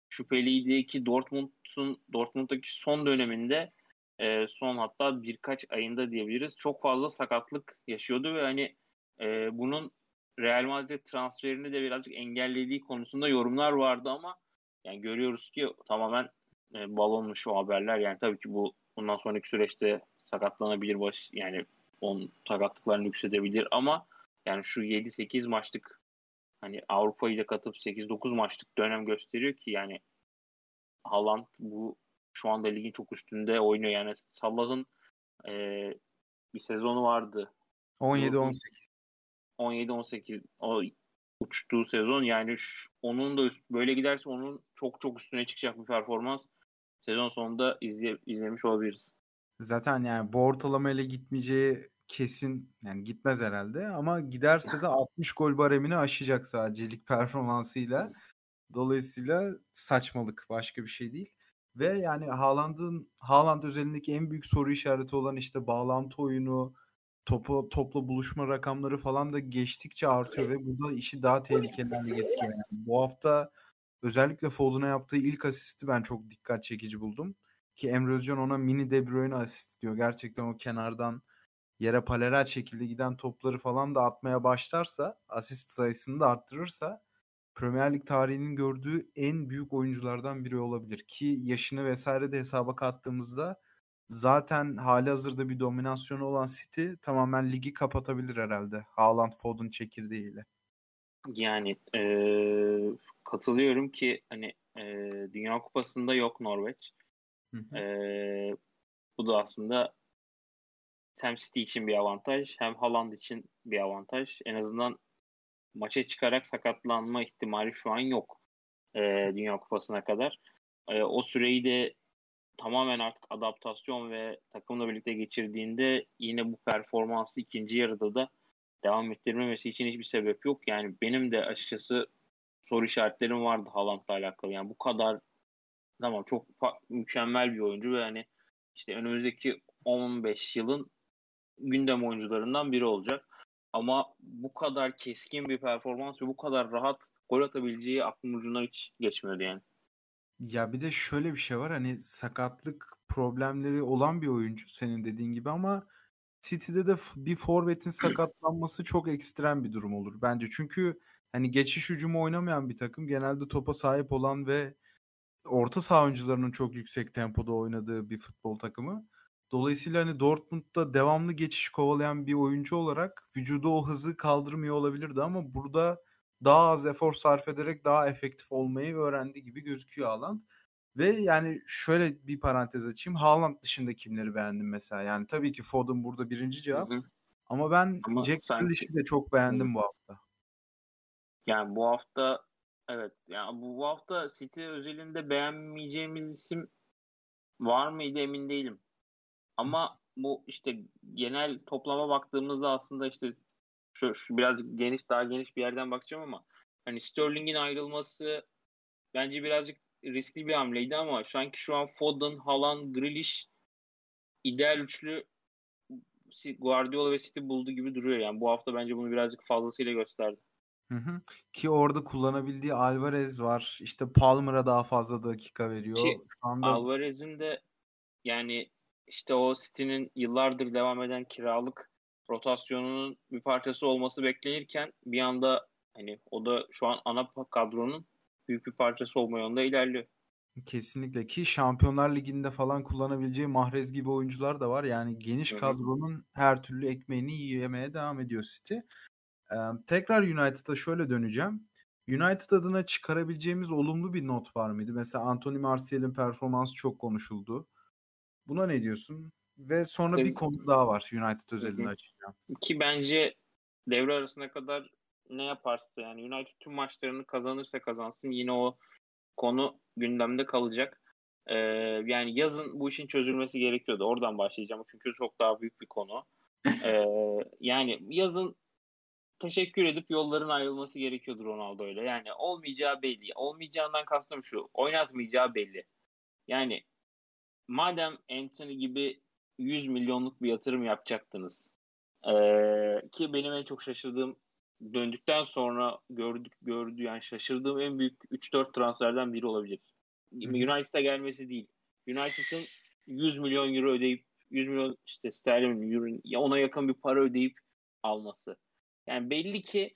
şüpheliydi ki Dortmund'un Dortmund'daki son döneminde e, son hatta birkaç ayında diyebiliriz çok fazla sakatlık yaşıyordu ve hani e, bunun Real Madrid transferini de birazcık engellediği konusunda yorumlar vardı ama yani görüyoruz ki tamamen e, balonmuş o haberler. Yani tabii ki bu bundan sonraki süreçte sakatlanabilir baş yani on sakatlıklarını yükseltebilir ama yani şu 7-8 maçlık hani Avrupa'yı da katıp 8-9 maçlık dönem gösteriyor ki yani Haaland bu şu anda ligin çok üstünde oynuyor. Yani Salah'ın e, bir sezonu vardı. 17-18. 17-18 o uçtuğu sezon yani şu, onun da üst, böyle giderse onun çok çok üstüne çıkacak bir performans sezon sonunda izle, izlemiş olabiliriz. Zaten yani bu ortalamayla gitmeyeceği kesin yani gitmez herhalde ama giderse de 60 gol baremini aşacak sadece lig performansıyla. Dolayısıyla saçmalık başka bir şey değil. Ve yani Haaland'ın Haaland özelindeki en büyük soru işareti olan işte bağlantı oyunu, topu topla buluşma rakamları falan da geçtikçe artıyor ve bu da işi daha tehlikeli hale getiriyor. Yani bu hafta özellikle Foden'a yaptığı ilk asisti ben çok dikkat çekici buldum. Ki Emre Özcan ona mini De Bruyne asist diyor. Gerçekten o kenardan yere paralel şekilde giden topları falan da atmaya başlarsa, asist sayısını da arttırırsa Premier Lig tarihinin gördüğü en büyük oyunculardan biri olabilir. Ki yaşını vesaire de hesaba kattığımızda zaten hali hazırda bir dominasyonu olan City tamamen ligi kapatabilir herhalde. Haaland Foden çekirdeğiyle. Yani e, katılıyorum ki hani e, Dünya Kupası'nda yok Norveç. E, bu da aslında hem City için bir avantaj hem Haaland için bir avantaj. En azından maça çıkarak sakatlanma ihtimali şu an yok e, Dünya Kupası'na kadar. E, o süreyi de tamamen artık adaptasyon ve takımla birlikte geçirdiğinde yine bu performansı ikinci yarıda da devam ettirmemesi için hiçbir sebep yok. Yani benim de açıkçası soru işaretlerim vardı Haaland'la alakalı. Yani bu kadar tamam çok mükemmel bir oyuncu ve hani işte önümüzdeki 15 yılın gündem oyuncularından biri olacak. Ama bu kadar keskin bir performans ve bu kadar rahat gol atabileceği aklım ucundan hiç geçmiyordu yani. Ya bir de şöyle bir şey var hani sakatlık problemleri olan bir oyuncu senin dediğin gibi ama City'de de bir forvetin sakatlanması çok ekstrem bir durum olur bence. Çünkü hani geçiş hücumu oynamayan bir takım genelde topa sahip olan ve orta saha oyuncularının çok yüksek tempoda oynadığı bir futbol takımı. Dolayısıyla hani Dortmund'da devamlı geçiş kovalayan bir oyuncu olarak vücudu o hızı kaldırmıyor olabilirdi ama burada daha az efor sarf ederek daha efektif olmayı öğrendi gibi gözüküyor Haaland. Ve yani şöyle bir parantez açayım. Haaland dışında kimleri beğendim mesela? Yani tabii ki Foden burada birinci cevap. Hı hı. Ama ben Ama Jack Grealish'i de çok beğendim hı. bu hafta. Yani bu hafta evet yani bu, bu hafta City özelinde beğenmeyeceğimiz isim var mıydı emin değilim. Ama bu işte genel toplama baktığımızda aslında işte şu, şu birazcık geniş daha geniş bir yerden bakacağım ama hani Sterling'in ayrılması bence birazcık riskli bir hamleydi ama sanki şu an Foden, Haaland, Grealish ideal üçlü Guardiola ve City buldu gibi duruyor yani. Bu hafta bence bunu birazcık fazlasıyla gösterdi. Hı hı. Ki orada kullanabildiği Alvarez var. İşte Palmer'a daha fazla dakika veriyor. Ki Şu anda... Alvarez'in de yani işte o City'nin yıllardır devam eden kiralık rotasyonunun bir parçası olması beklenirken bir anda hani o da şu an ana kadronun büyük bir parçası olma yolunda ilerliyor. Kesinlikle ki Şampiyonlar Ligi'nde falan kullanabileceği Mahrez gibi oyuncular da var. Yani geniş Hı hı. kadronun her türlü ekmeğini yemeye devam ediyor City. Eee, tekrar United'a şöyle döneceğim. United adına çıkarabileceğimiz olumlu bir not var mıydı? Mesela Anthony Martial'in performansı çok konuşuldu. Buna ne diyorsun? Ve sonra bir Tabii. konu daha var United özelinde açacağım. Ki bence devre arasına kadar ne yaparsa yani United tüm maçlarını kazanırsa kazansın yine o konu gündemde kalacak. Ee, yani yazın bu işin çözülmesi gerekiyordu. Oradan başlayacağım çünkü çok daha büyük bir konu. Ee, yani yazın teşekkür edip yolların ayrılması gerekiyordu Ronaldo'yla. Yani olmayacağı belli. Olmayacağından kastım şu. Oynatmayacağı belli. Yani madem Anthony gibi 100 milyonluk bir yatırım yapacaktınız ee, ki benim en çok şaşırdığım döndükten sonra gördük gördü yani şaşırdığım en büyük 3-4 transferden biri olabilir. United'a gelmesi değil. United'ın 100 milyon euro ödeyip 100 milyon işte sterlin euro ya ona yakın bir para ödeyip alması. Yani belli ki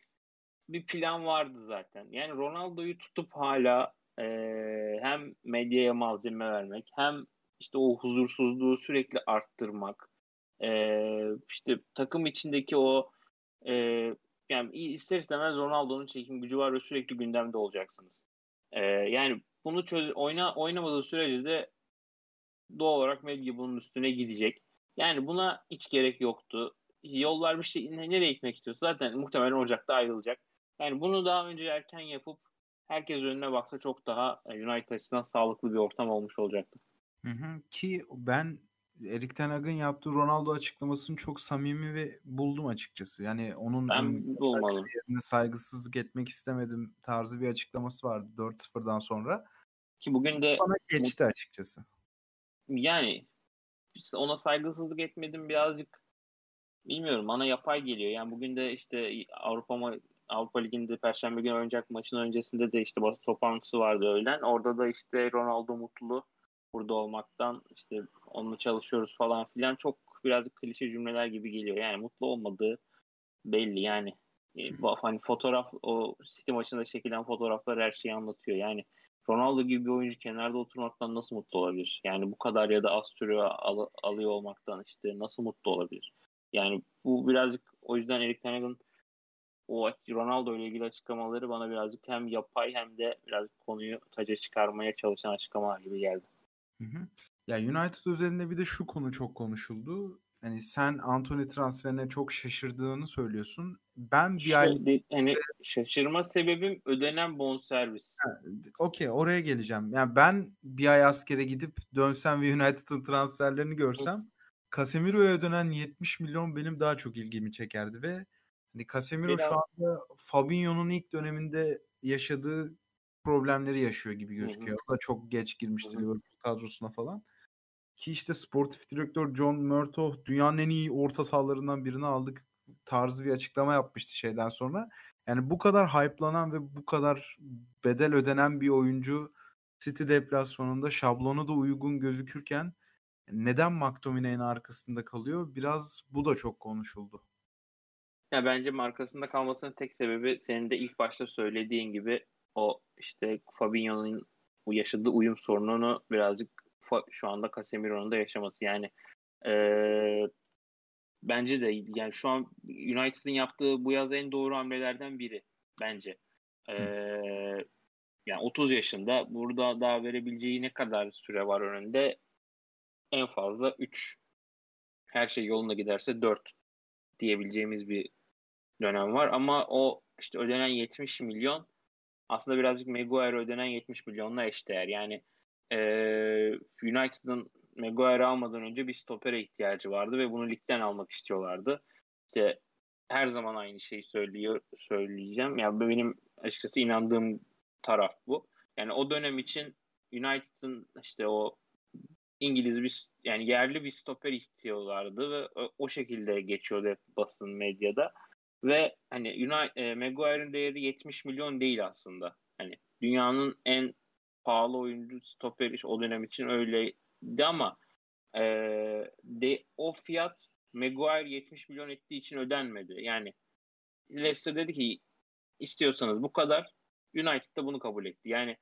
bir plan vardı zaten. Yani Ronaldo'yu tutup hala e, hem medyaya malzeme vermek hem işte o huzursuzluğu sürekli arttırmak e, işte takım içindeki o e, yani ister istemez Ronaldo'nun çekim gücü var ve sürekli gündemde olacaksınız. E, yani bunu çöz oyna oynamadığı sürece de doğal olarak medya bunun üstüne gidecek. Yani buna hiç gerek yoktu. Yollar bir şey nereye gitmek istiyorsa zaten muhtemelen Ocak'ta ayrılacak. Yani bunu daha önce erken yapıp herkes önüne baksa çok daha United açısından sağlıklı bir ortam olmuş olacaktı. Hı hı. Ki ben Erik Ten Hag'ın yaptığı Ronaldo açıklamasını çok samimi ve buldum açıkçası. Yani onun ben bulmadım. saygısızlık etmek istemedim tarzı bir açıklaması vardı 4-0'dan sonra. Ki bugün de bana geçti açıkçası. Yani işte ona saygısızlık etmedim birazcık bilmiyorum bana yapay geliyor. Yani bugün de işte Avrupa Avrupa Ligi'nde Perşembe günü oynayacak maçın öncesinde de işte basın toplantısı vardı öğlen. Orada da işte Ronaldo mutlu burada olmaktan işte onunla çalışıyoruz falan filan çok birazcık klişe cümleler gibi geliyor. Yani mutlu olmadığı belli yani. E, hani fotoğraf o City maçında çekilen fotoğraflar her şeyi anlatıyor. Yani Ronaldo gibi bir oyuncu kenarda oturmaktan nasıl mutlu olabilir? Yani bu kadar ya da az süre al, alıyor olmaktan işte nasıl mutlu olabilir? Yani bu birazcık o yüzden Erik Ten o Ronaldo ile ilgili açıklamaları bana birazcık hem yapay hem de birazcık konuyu taca çıkarmaya çalışan açıklamalar gibi geldi. Hı hı. Ya United üzerinde bir de şu konu çok konuşuldu. Hani sen Anthony transferine çok şaşırdığını söylüyorsun. Ben bir şey, ay... Hani şaşırma sebebim ödenen bonservis. Okey oraya geleceğim. Yani ben bir ay askere gidip dönsem ve United'ın transferlerini görsem Casemiro'ya ödenen 70 milyon benim daha çok ilgimi çekerdi ve hani Casemiro Biraz... şu anda Fabinho'nun ilk döneminde yaşadığı problemleri yaşıyor gibi gözüküyor. Hı hı. O da çok geç girmişti Liverpool kadrosuna falan. Ki işte sportif direktör John Murtough dünyanın en iyi orta sahalarından birini aldık tarzı bir açıklama yapmıştı şeyden sonra. Yani bu kadar hype'lanan ve bu kadar bedel ödenen bir oyuncu City deplasmanında şablonu da uygun gözükürken neden McTominay'in arkasında kalıyor? Biraz bu da çok konuşuldu. Ya bence markasında kalmasının tek sebebi senin de ilk başta söylediğin gibi o işte Fabinho'nun bu yaşadığı uyum sorununu birazcık şu anda Casemiro'nun da yaşaması. Yani e, bence de yani şu an United'ın yaptığı bu yaz en doğru hamlelerden biri bence. E, yani 30 yaşında burada daha verebileceği ne kadar süre var önünde? En fazla 3. Her şey yolunda giderse 4 diyebileceğimiz bir dönem var ama o işte ödenen 70 milyon aslında birazcık Maguire ödenen 70 milyonla eşdeğer. Yani e, United'ın Maguire almadan önce bir stopere ihtiyacı vardı ve bunu ligden almak istiyorlardı. İşte her zaman aynı şeyi söylüyor söyleyeceğim. Yani benim açıkçası inandığım taraf bu. Yani o dönem için United'ın işte o İngiliz bir yani yerli bir stoper istiyorlardı ve o, o şekilde geçiyordu hep basın medyada. Ve hani United, e, Maguire'ın değeri 70 milyon değil aslında. Hani dünyanın en pahalı oyuncu stoperi o dönem için öyleydi ama e, de, o fiyat Maguire 70 milyon ettiği için ödenmedi. Yani Leicester dedi ki istiyorsanız bu kadar United da bunu kabul etti. Yani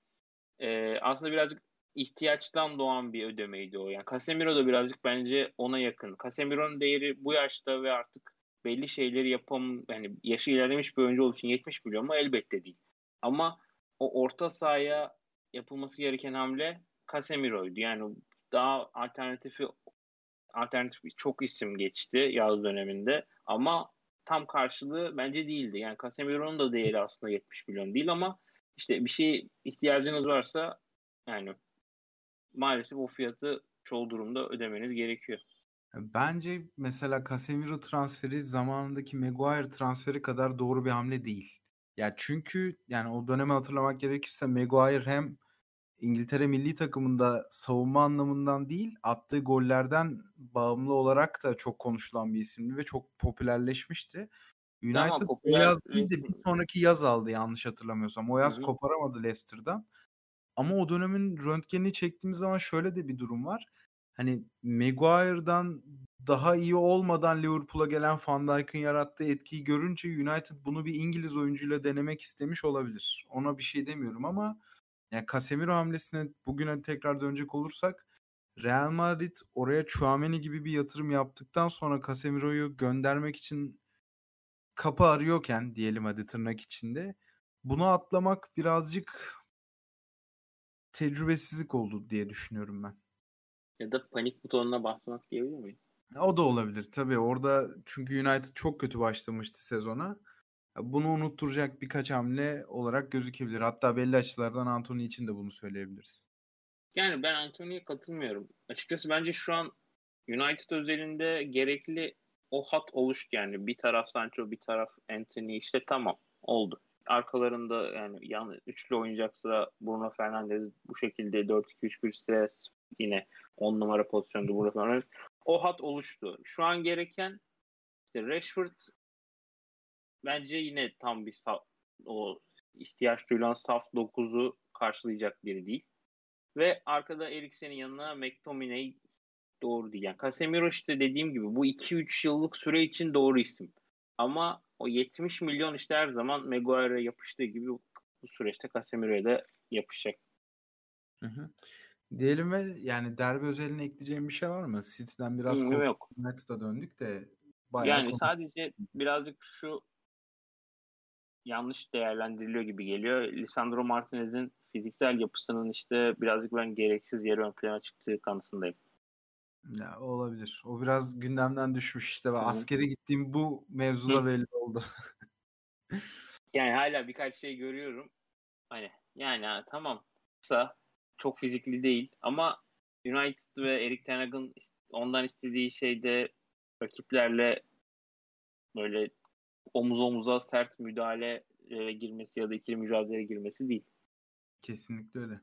e, aslında birazcık ihtiyaçtan doğan bir ödemeydi o. Yani Casemiro da birazcık bence ona yakın. Casemiro'nun değeri bu yaşta ve artık belli şeyleri yapam yani yaşı ilerlemiş bir oyuncu olduğu için 70 milyon mu elbette değil. Ama o orta sahaya yapılması gereken hamle Casemiro'ydu. Yani daha alternatifi alternatif çok isim geçti yaz döneminde ama tam karşılığı bence değildi. Yani Casemiro'nun da değeri aslında 70 milyon değil ama işte bir şey ihtiyacınız varsa yani maalesef o fiyatı çoğu durumda ödemeniz gerekiyor. Bence mesela Casemiro transferi zamanındaki Maguire transferi kadar doğru bir hamle değil. Ya çünkü yani o dönemi hatırlamak gerekirse Maguire hem İngiltere milli takımında savunma anlamından değil, attığı gollerden bağımlı olarak da çok konuşulan bir isimdi ve çok popülerleşmişti. United o yaz değil de bir sonraki yaz aldı yanlış hatırlamıyorsam. O yaz Hı-hı. koparamadı Leicester'dan. Ama o dönemin röntgenini çektiğimiz zaman şöyle de bir durum var. Hani Maguire'dan daha iyi olmadan Liverpool'a gelen Van Dijk'ın yarattığı etkiyi görünce United bunu bir İngiliz oyuncuyla denemek istemiş olabilir. Ona bir şey demiyorum ama yani Casemiro hamlesine bugüne tekrar dönecek olursak Real Madrid oraya Chouameni gibi bir yatırım yaptıktan sonra Casemiro'yu göndermek için kapı arıyorken diyelim hadi tırnak içinde bunu atlamak birazcık tecrübesizlik oldu diye düşünüyorum ben. Ya da panik butonuna basmak diyebilir miyim? O da olabilir tabii. Orada çünkü United çok kötü başlamıştı sezona. Bunu unutturacak birkaç hamle olarak gözükebilir. Hatta belli açılardan Anthony için de bunu söyleyebiliriz. Yani ben Anthony'ye katılmıyorum. Açıkçası bence şu an United özelinde gerekli o hat oluştu yani. Bir taraf Sancho, bir taraf Anthony işte tamam oldu. Arkalarında yani yan üçlü oynayacaksa Bruno Fernandes bu şekilde 4-2-3-1 stres yine 10 numara pozisyonda Fernandes. O hat oluştu. Şu an gereken işte Rashford bence yine tam bir o ihtiyaç duyulan saf 9'u karşılayacak biri değil. Ve arkada Eriksen'in yanına McTominay doğru değil. Yani Casemiro işte dediğim gibi bu 2-3 yıllık süre için doğru isim. Ama o 70 milyon işte her zaman Maguire'e yapıştığı gibi bu süreçte Casemiro'ya da yapışacak. Hı hı. Diyelim ve yani derbi özeline ekleyeceğim bir şey var mı? City'den biraz Hı, yok. United'a döndük de bayağı Yani sadece birazcık şu yanlış değerlendiriliyor gibi geliyor. Lisandro Martinez'in fiziksel yapısının işte birazcık ben gereksiz yere ön plana çıktığı kanısındayım. Ya olabilir. O biraz gündemden düşmüş işte. Ve askere gittiğim bu mevzuda belli oldu. yani hala birkaç şey görüyorum. Hani yani tamam kısa çok fizikli değil ama United ve Erik Ten Hag'ın ondan istediği şeyde rakiplerle böyle omuz omuza sert müdahale girmesi ya da ikili mücadeleye girmesi değil. Kesinlikle öyle.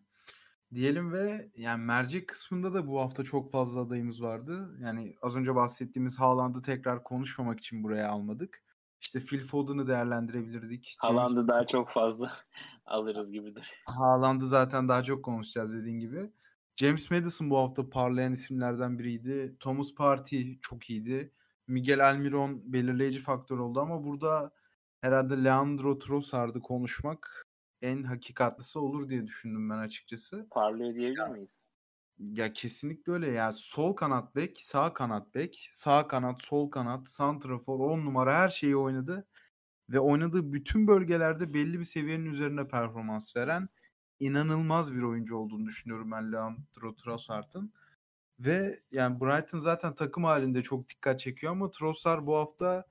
Diyelim ve yani mercek kısmında da bu hafta çok fazla adayımız vardı. Yani az önce bahsettiğimiz Haaland'ı tekrar konuşmamak için buraya almadık. İşte Phil Foden'ı değerlendirebilirdik. Haaland'ı James... daha çok fazla alırız gibidir. Haaland'ı zaten daha çok konuşacağız dediğin gibi. James Madison bu hafta parlayan isimlerden biriydi. Thomas Partey çok iyiydi. Miguel Almiron belirleyici faktör oldu ama burada herhalde Leandro Trossard'ı konuşmak en hakikatlısı olur diye düşündüm ben açıkçası. Parlıyor diyebilir miyiz? Ya kesinlikle öyle ya. Sol kanat bek, sağ kanat bek, sağ kanat, sol kanat, santrafor, 10 numara her şeyi oynadı. Ve oynadığı bütün bölgelerde belli bir seviyenin üzerine performans veren inanılmaz bir oyuncu olduğunu düşünüyorum ben Leandro Trossard'ın. Ve yani Brighton zaten takım halinde çok dikkat çekiyor ama Trossard bu hafta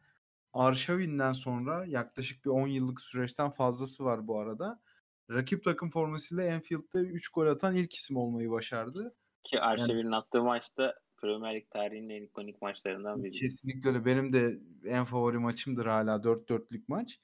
Arşavin'den sonra yaklaşık bir 10 yıllık süreçten fazlası var bu arada. Rakip takım formasıyla Enfield'da 3 gol atan ilk isim olmayı başardı. Ki Arşavin'in yani, attığı maçta Premier Lig tarihinin en ikonik maçlarından biri. Kesinlikle öyle. Benim de en favori maçımdır hala 4-4'lük maç.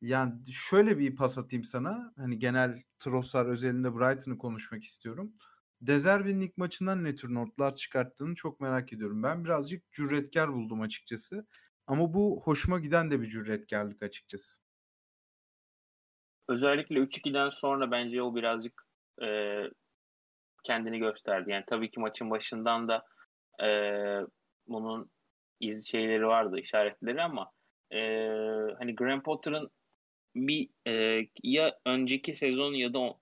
Yani şöyle bir pas atayım sana. Hani genel Trossard özelinde Brighton'ı konuşmak istiyorum. Dezerbi'nin ilk maçından ne tür notlar çıkarttığını çok merak ediyorum. Ben birazcık cüretkar buldum açıkçası. Ama bu hoşuma giden de bir cüretkarlık açıkçası. Özellikle 3-2'den sonra bence o birazcık e, kendini gösterdi. Yani tabii ki maçın başından da e, bunun iz şeyleri vardı, işaretleri ama e, hani Graham Potter'ın bir e, ya önceki sezon ya da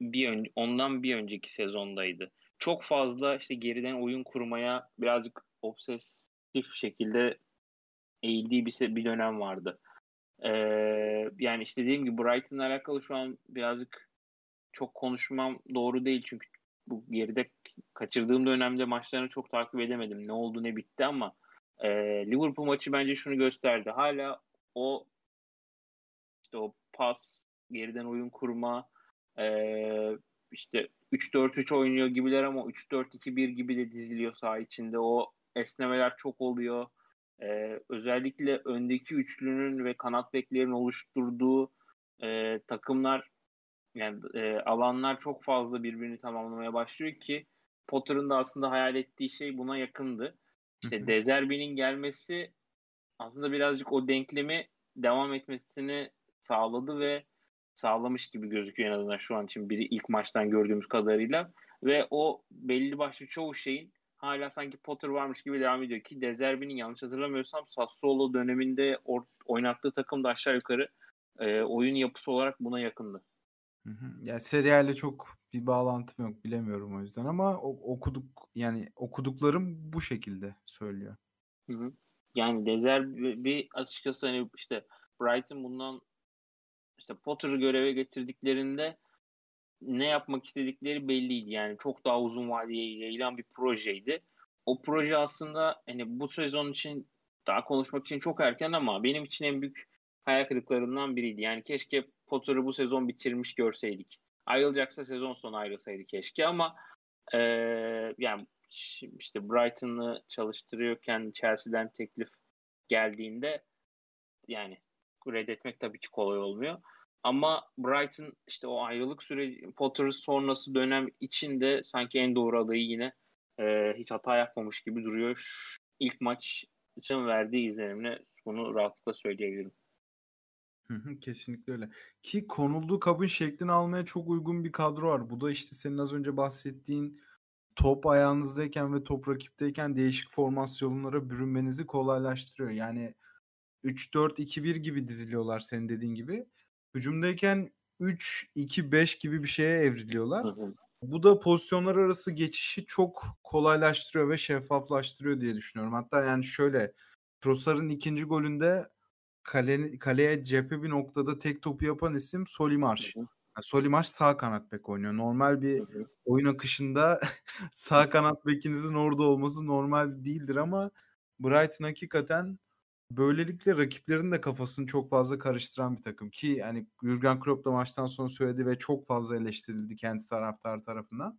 bir ön, ondan bir önceki sezondaydı. Çok fazla işte geriden oyun kurmaya birazcık obsesif şekilde eğildiği bir, bir dönem vardı. Ee, yani işte dediğim gibi Brighton'la alakalı şu an birazcık çok konuşmam doğru değil çünkü bu geride kaçırdığım dönemde maçlarını çok takip edemedim. Ne oldu ne bitti ama e, Liverpool maçı bence şunu gösterdi. Hala o işte o pas, geriden oyun kurma, e, işte 3-4-3 oynuyor gibiler ama 3-4-2-1 gibi de diziliyor saha içinde. O esnemeler çok oluyor. Ee, özellikle öndeki üçlünün ve kanat beklerin oluşturduğu e, takımlar yani e, alanlar çok fazla birbirini tamamlamaya başlıyor ki Potter'ın da aslında hayal ettiği şey buna yakındı. İşte Dezerbi'nin gelmesi aslında birazcık o denklemi devam etmesini sağladı ve sağlamış gibi gözüküyor en azından şu an için biri ilk maçtan gördüğümüz kadarıyla ve o belli başlı çoğu şeyin hala sanki Potter varmış gibi devam ediyor ki Dezerbi'nin yanlış hatırlamıyorsam Sassuolo döneminde or- oynattığı takım da aşağı yukarı e, oyun yapısı olarak buna yakındı. Hı hı. Ya seriyle çok bir bağlantım yok bilemiyorum o yüzden ama okuduk yani okuduklarım bu şekilde söylüyor. Hı hı. Yani Dezerbi açıkçası hani işte Brighton bundan işte Potter'ı göreve getirdiklerinde ne yapmak istedikleri belliydi. Yani çok daha uzun vadeye yayılan bir projeydi. O proje aslında hani bu sezon için daha konuşmak için çok erken ama benim için en büyük hayal kırıklarından biriydi. Yani keşke Potter'ı bu sezon bitirmiş görseydik. Ayrılacaksa sezon sonu ayrılsaydı keşke ama e, yani işte Brighton'ı çalıştırıyorken Chelsea'den teklif geldiğinde yani reddetmek tabii ki kolay olmuyor. Ama Brighton işte o ayrılık süreci Potter sonrası dönem içinde sanki en doğru adayı yine e, hiç hata yapmamış gibi duruyor. Şu, ilk maç için verdiği izlenimle bunu rahatlıkla söyleyebilirim. kesinlikle öyle. Ki konulduğu kabın şeklini almaya çok uygun bir kadro var. Bu da işte senin az önce bahsettiğin top ayağınızdayken ve top rakipteyken değişik formasyonlara bürünmenizi kolaylaştırıyor. Yani 3-4-2-1 gibi diziliyorlar senin dediğin gibi. Hücumdayken 3-2-5 gibi bir şeye evriliyorlar. Hı hı. Bu da pozisyonlar arası geçişi çok kolaylaştırıyor ve şeffaflaştırıyor diye düşünüyorum. Hatta yani şöyle Trossard'ın ikinci golünde kale, kaleye cephe bir noktada tek topu yapan isim Solimarş. Yani Solimarş sağ kanat bek oynuyor. Normal bir hı hı. oyun akışında sağ kanat bekinizin orada olması normal değildir ama Brighton hakikaten böylelikle rakiplerin de kafasını çok fazla karıştıran bir takım ki yani Jurgen Klopp da maçtan sonra söyledi ve çok fazla eleştirildi kendi taraftar tarafından.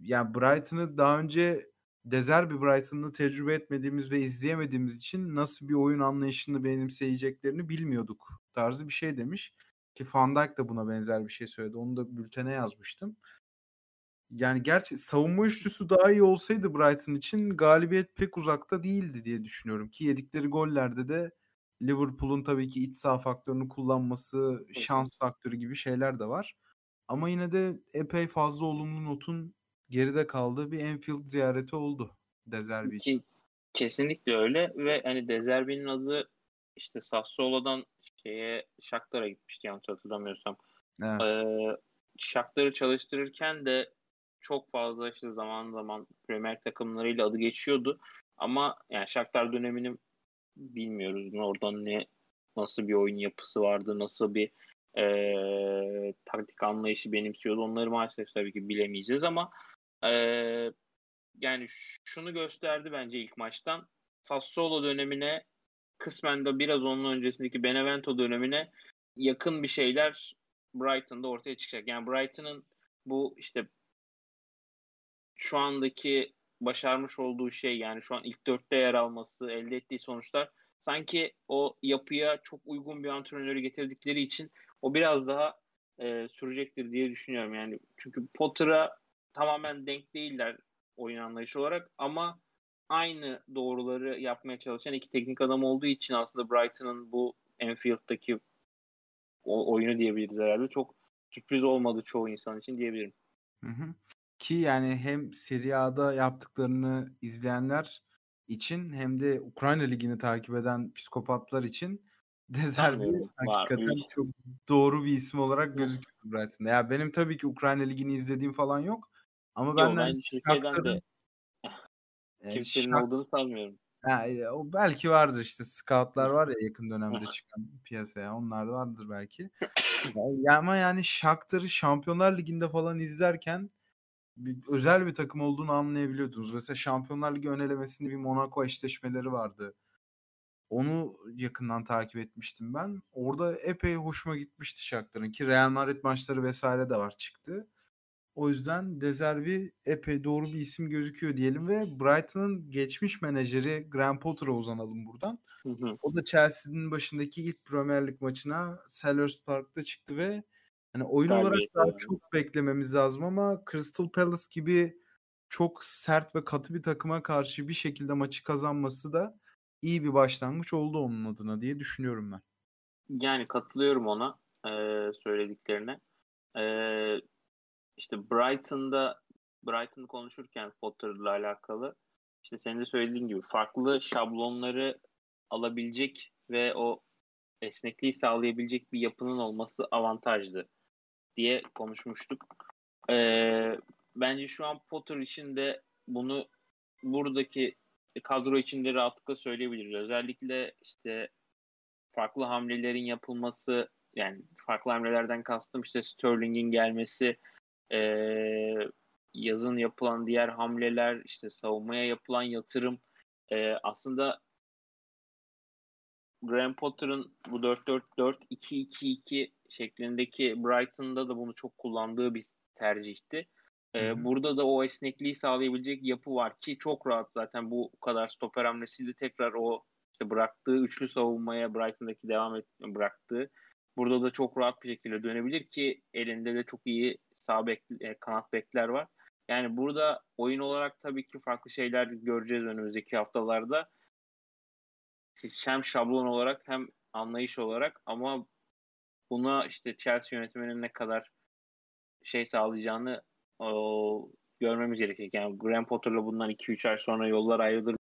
Yani Brighton'ı daha önce dezer bir Brighton'ı tecrübe etmediğimiz ve izleyemediğimiz için nasıl bir oyun anlayışını benimseyeceklerini bilmiyorduk tarzı bir şey demiş. Ki Van Dijk da buna benzer bir şey söyledi. Onu da bültene yazmıştım yani gerçi savunma üçlüsü daha iyi olsaydı Brighton için galibiyet pek uzakta değildi diye düşünüyorum ki yedikleri gollerde de Liverpool'un tabii ki iç saha faktörünü kullanması, şans faktörü gibi şeyler de var. Ama yine de epey fazla olumlu notun geride kaldığı bir Enfield ziyareti oldu Dezerbi için. Kesinlikle öyle ve hani Dezerbi'nin adı işte Sassuolo'dan şeye Shakhtar'a gitmişti yanlış hatırlamıyorsam. Evet. Ee, Shakhtar'ı çalıştırırken de çok fazla işte zaman zaman Premier takımlarıyla adı geçiyordu. Ama yani Shakhtar dönemini bilmiyoruz. Oradan ne nasıl bir oyun yapısı vardı, nasıl bir e, taktik anlayışı benimsiyordu. Onları maalesef tabii ki bilemeyeceğiz ama e, yani şunu gösterdi bence ilk maçtan. Sassuolo dönemine kısmen de biraz onun öncesindeki Benevento dönemine yakın bir şeyler Brighton'da ortaya çıkacak. Yani Brighton'ın bu işte şu andaki başarmış olduğu şey yani şu an ilk dörtte yer alması, elde ettiği sonuçlar sanki o yapıya çok uygun bir antrenörü getirdikleri için o biraz daha e, sürecektir diye düşünüyorum. Yani çünkü Potter'a tamamen denk değiller oyun anlayışı olarak ama aynı doğruları yapmaya çalışan iki teknik adam olduğu için aslında Brighton'ın bu Enfield'daki o oyunu diyebiliriz herhalde. Çok sürpriz olmadı çoğu insan için diyebilirim. Hı hı. Ki yani hem Serie A'da yaptıklarını izleyenler için hem de Ukrayna Ligi'ni takip eden psikopatlar için De Sanmıyorum. hakikaten Var. çok doğru bir isim olarak gözüküyor Brighton'da. Ya benim tabii ki Ukrayna Ligi'ni izlediğim falan yok. Ama Yo, benden ben Türkiye'den de e, kimsenin Şak- olduğunu sanmıyorum. Ha, o belki vardır işte scoutlar var ya yakın dönemde çıkan piyasaya onlar vardır belki. Ya ama yani Shakhtar'ı Şampiyonlar Ligi'nde falan izlerken bir, özel bir takım olduğunu anlayabiliyordunuz. Mesela Şampiyonlar Ligi ön elemesinde bir Monaco eşleşmeleri vardı. Onu yakından takip etmiştim ben. Orada epey hoşuma gitmişti Shakhtar'ın ki Real Madrid maçları vesaire de var çıktı. O yüzden Dezerbi epey doğru bir isim gözüküyor diyelim ve Brighton'ın geçmiş menajeri Graham Potter'a uzanalım buradan. Hı hı. O da Chelsea'nin başındaki ilk Premier Lig maçına Selhurst Park'ta çıktı ve hani oyun olarak Galibiyet daha yani. çok beklememiz lazım ama Crystal Palace gibi çok sert ve katı bir takıma karşı bir şekilde maçı kazanması da iyi bir başlangıç oldu onun adına diye düşünüyorum ben. Yani katılıyorum ona e, söylediklerine. E, işte Brighton'da Brighton konuşurken Potter'la alakalı işte senin de söylediğin gibi farklı şablonları alabilecek ve o esnekliği sağlayabilecek bir yapının olması avantajlı diye konuşmuştuk. E, bence şu an Potter için de bunu buradaki kadro içinde rahatlıkla söyleyebiliriz. Özellikle işte farklı hamlelerin yapılması yani farklı hamlelerden kastım işte Sterling'in gelmesi e, yazın yapılan diğer hamleler işte savunmaya yapılan yatırım e, aslında Graham Potter'ın bu 4-4-4-2-2-2 şeklindeki Brighton'da da bunu çok kullandığı bir tercihti. Ee, burada da o esnekliği sağlayabilecek yapı var ki çok rahat zaten bu kadar stoper hamlesiyle tekrar o işte bıraktığı üçlü savunmaya Brighton'daki devam et bıraktığı burada da çok rahat bir şekilde dönebilir ki elinde de çok iyi sağ bek, e, kanat bekler var. Yani burada oyun olarak tabii ki farklı şeyler göreceğiz önümüzdeki haftalarda. Siz hem şablon olarak hem anlayış olarak ama buna işte Chelsea yönetiminin ne kadar şey sağlayacağını o, görmemiz gerekecek. Yani Graham Potter'la bundan 2-3 ay sonra yollar ayrılır.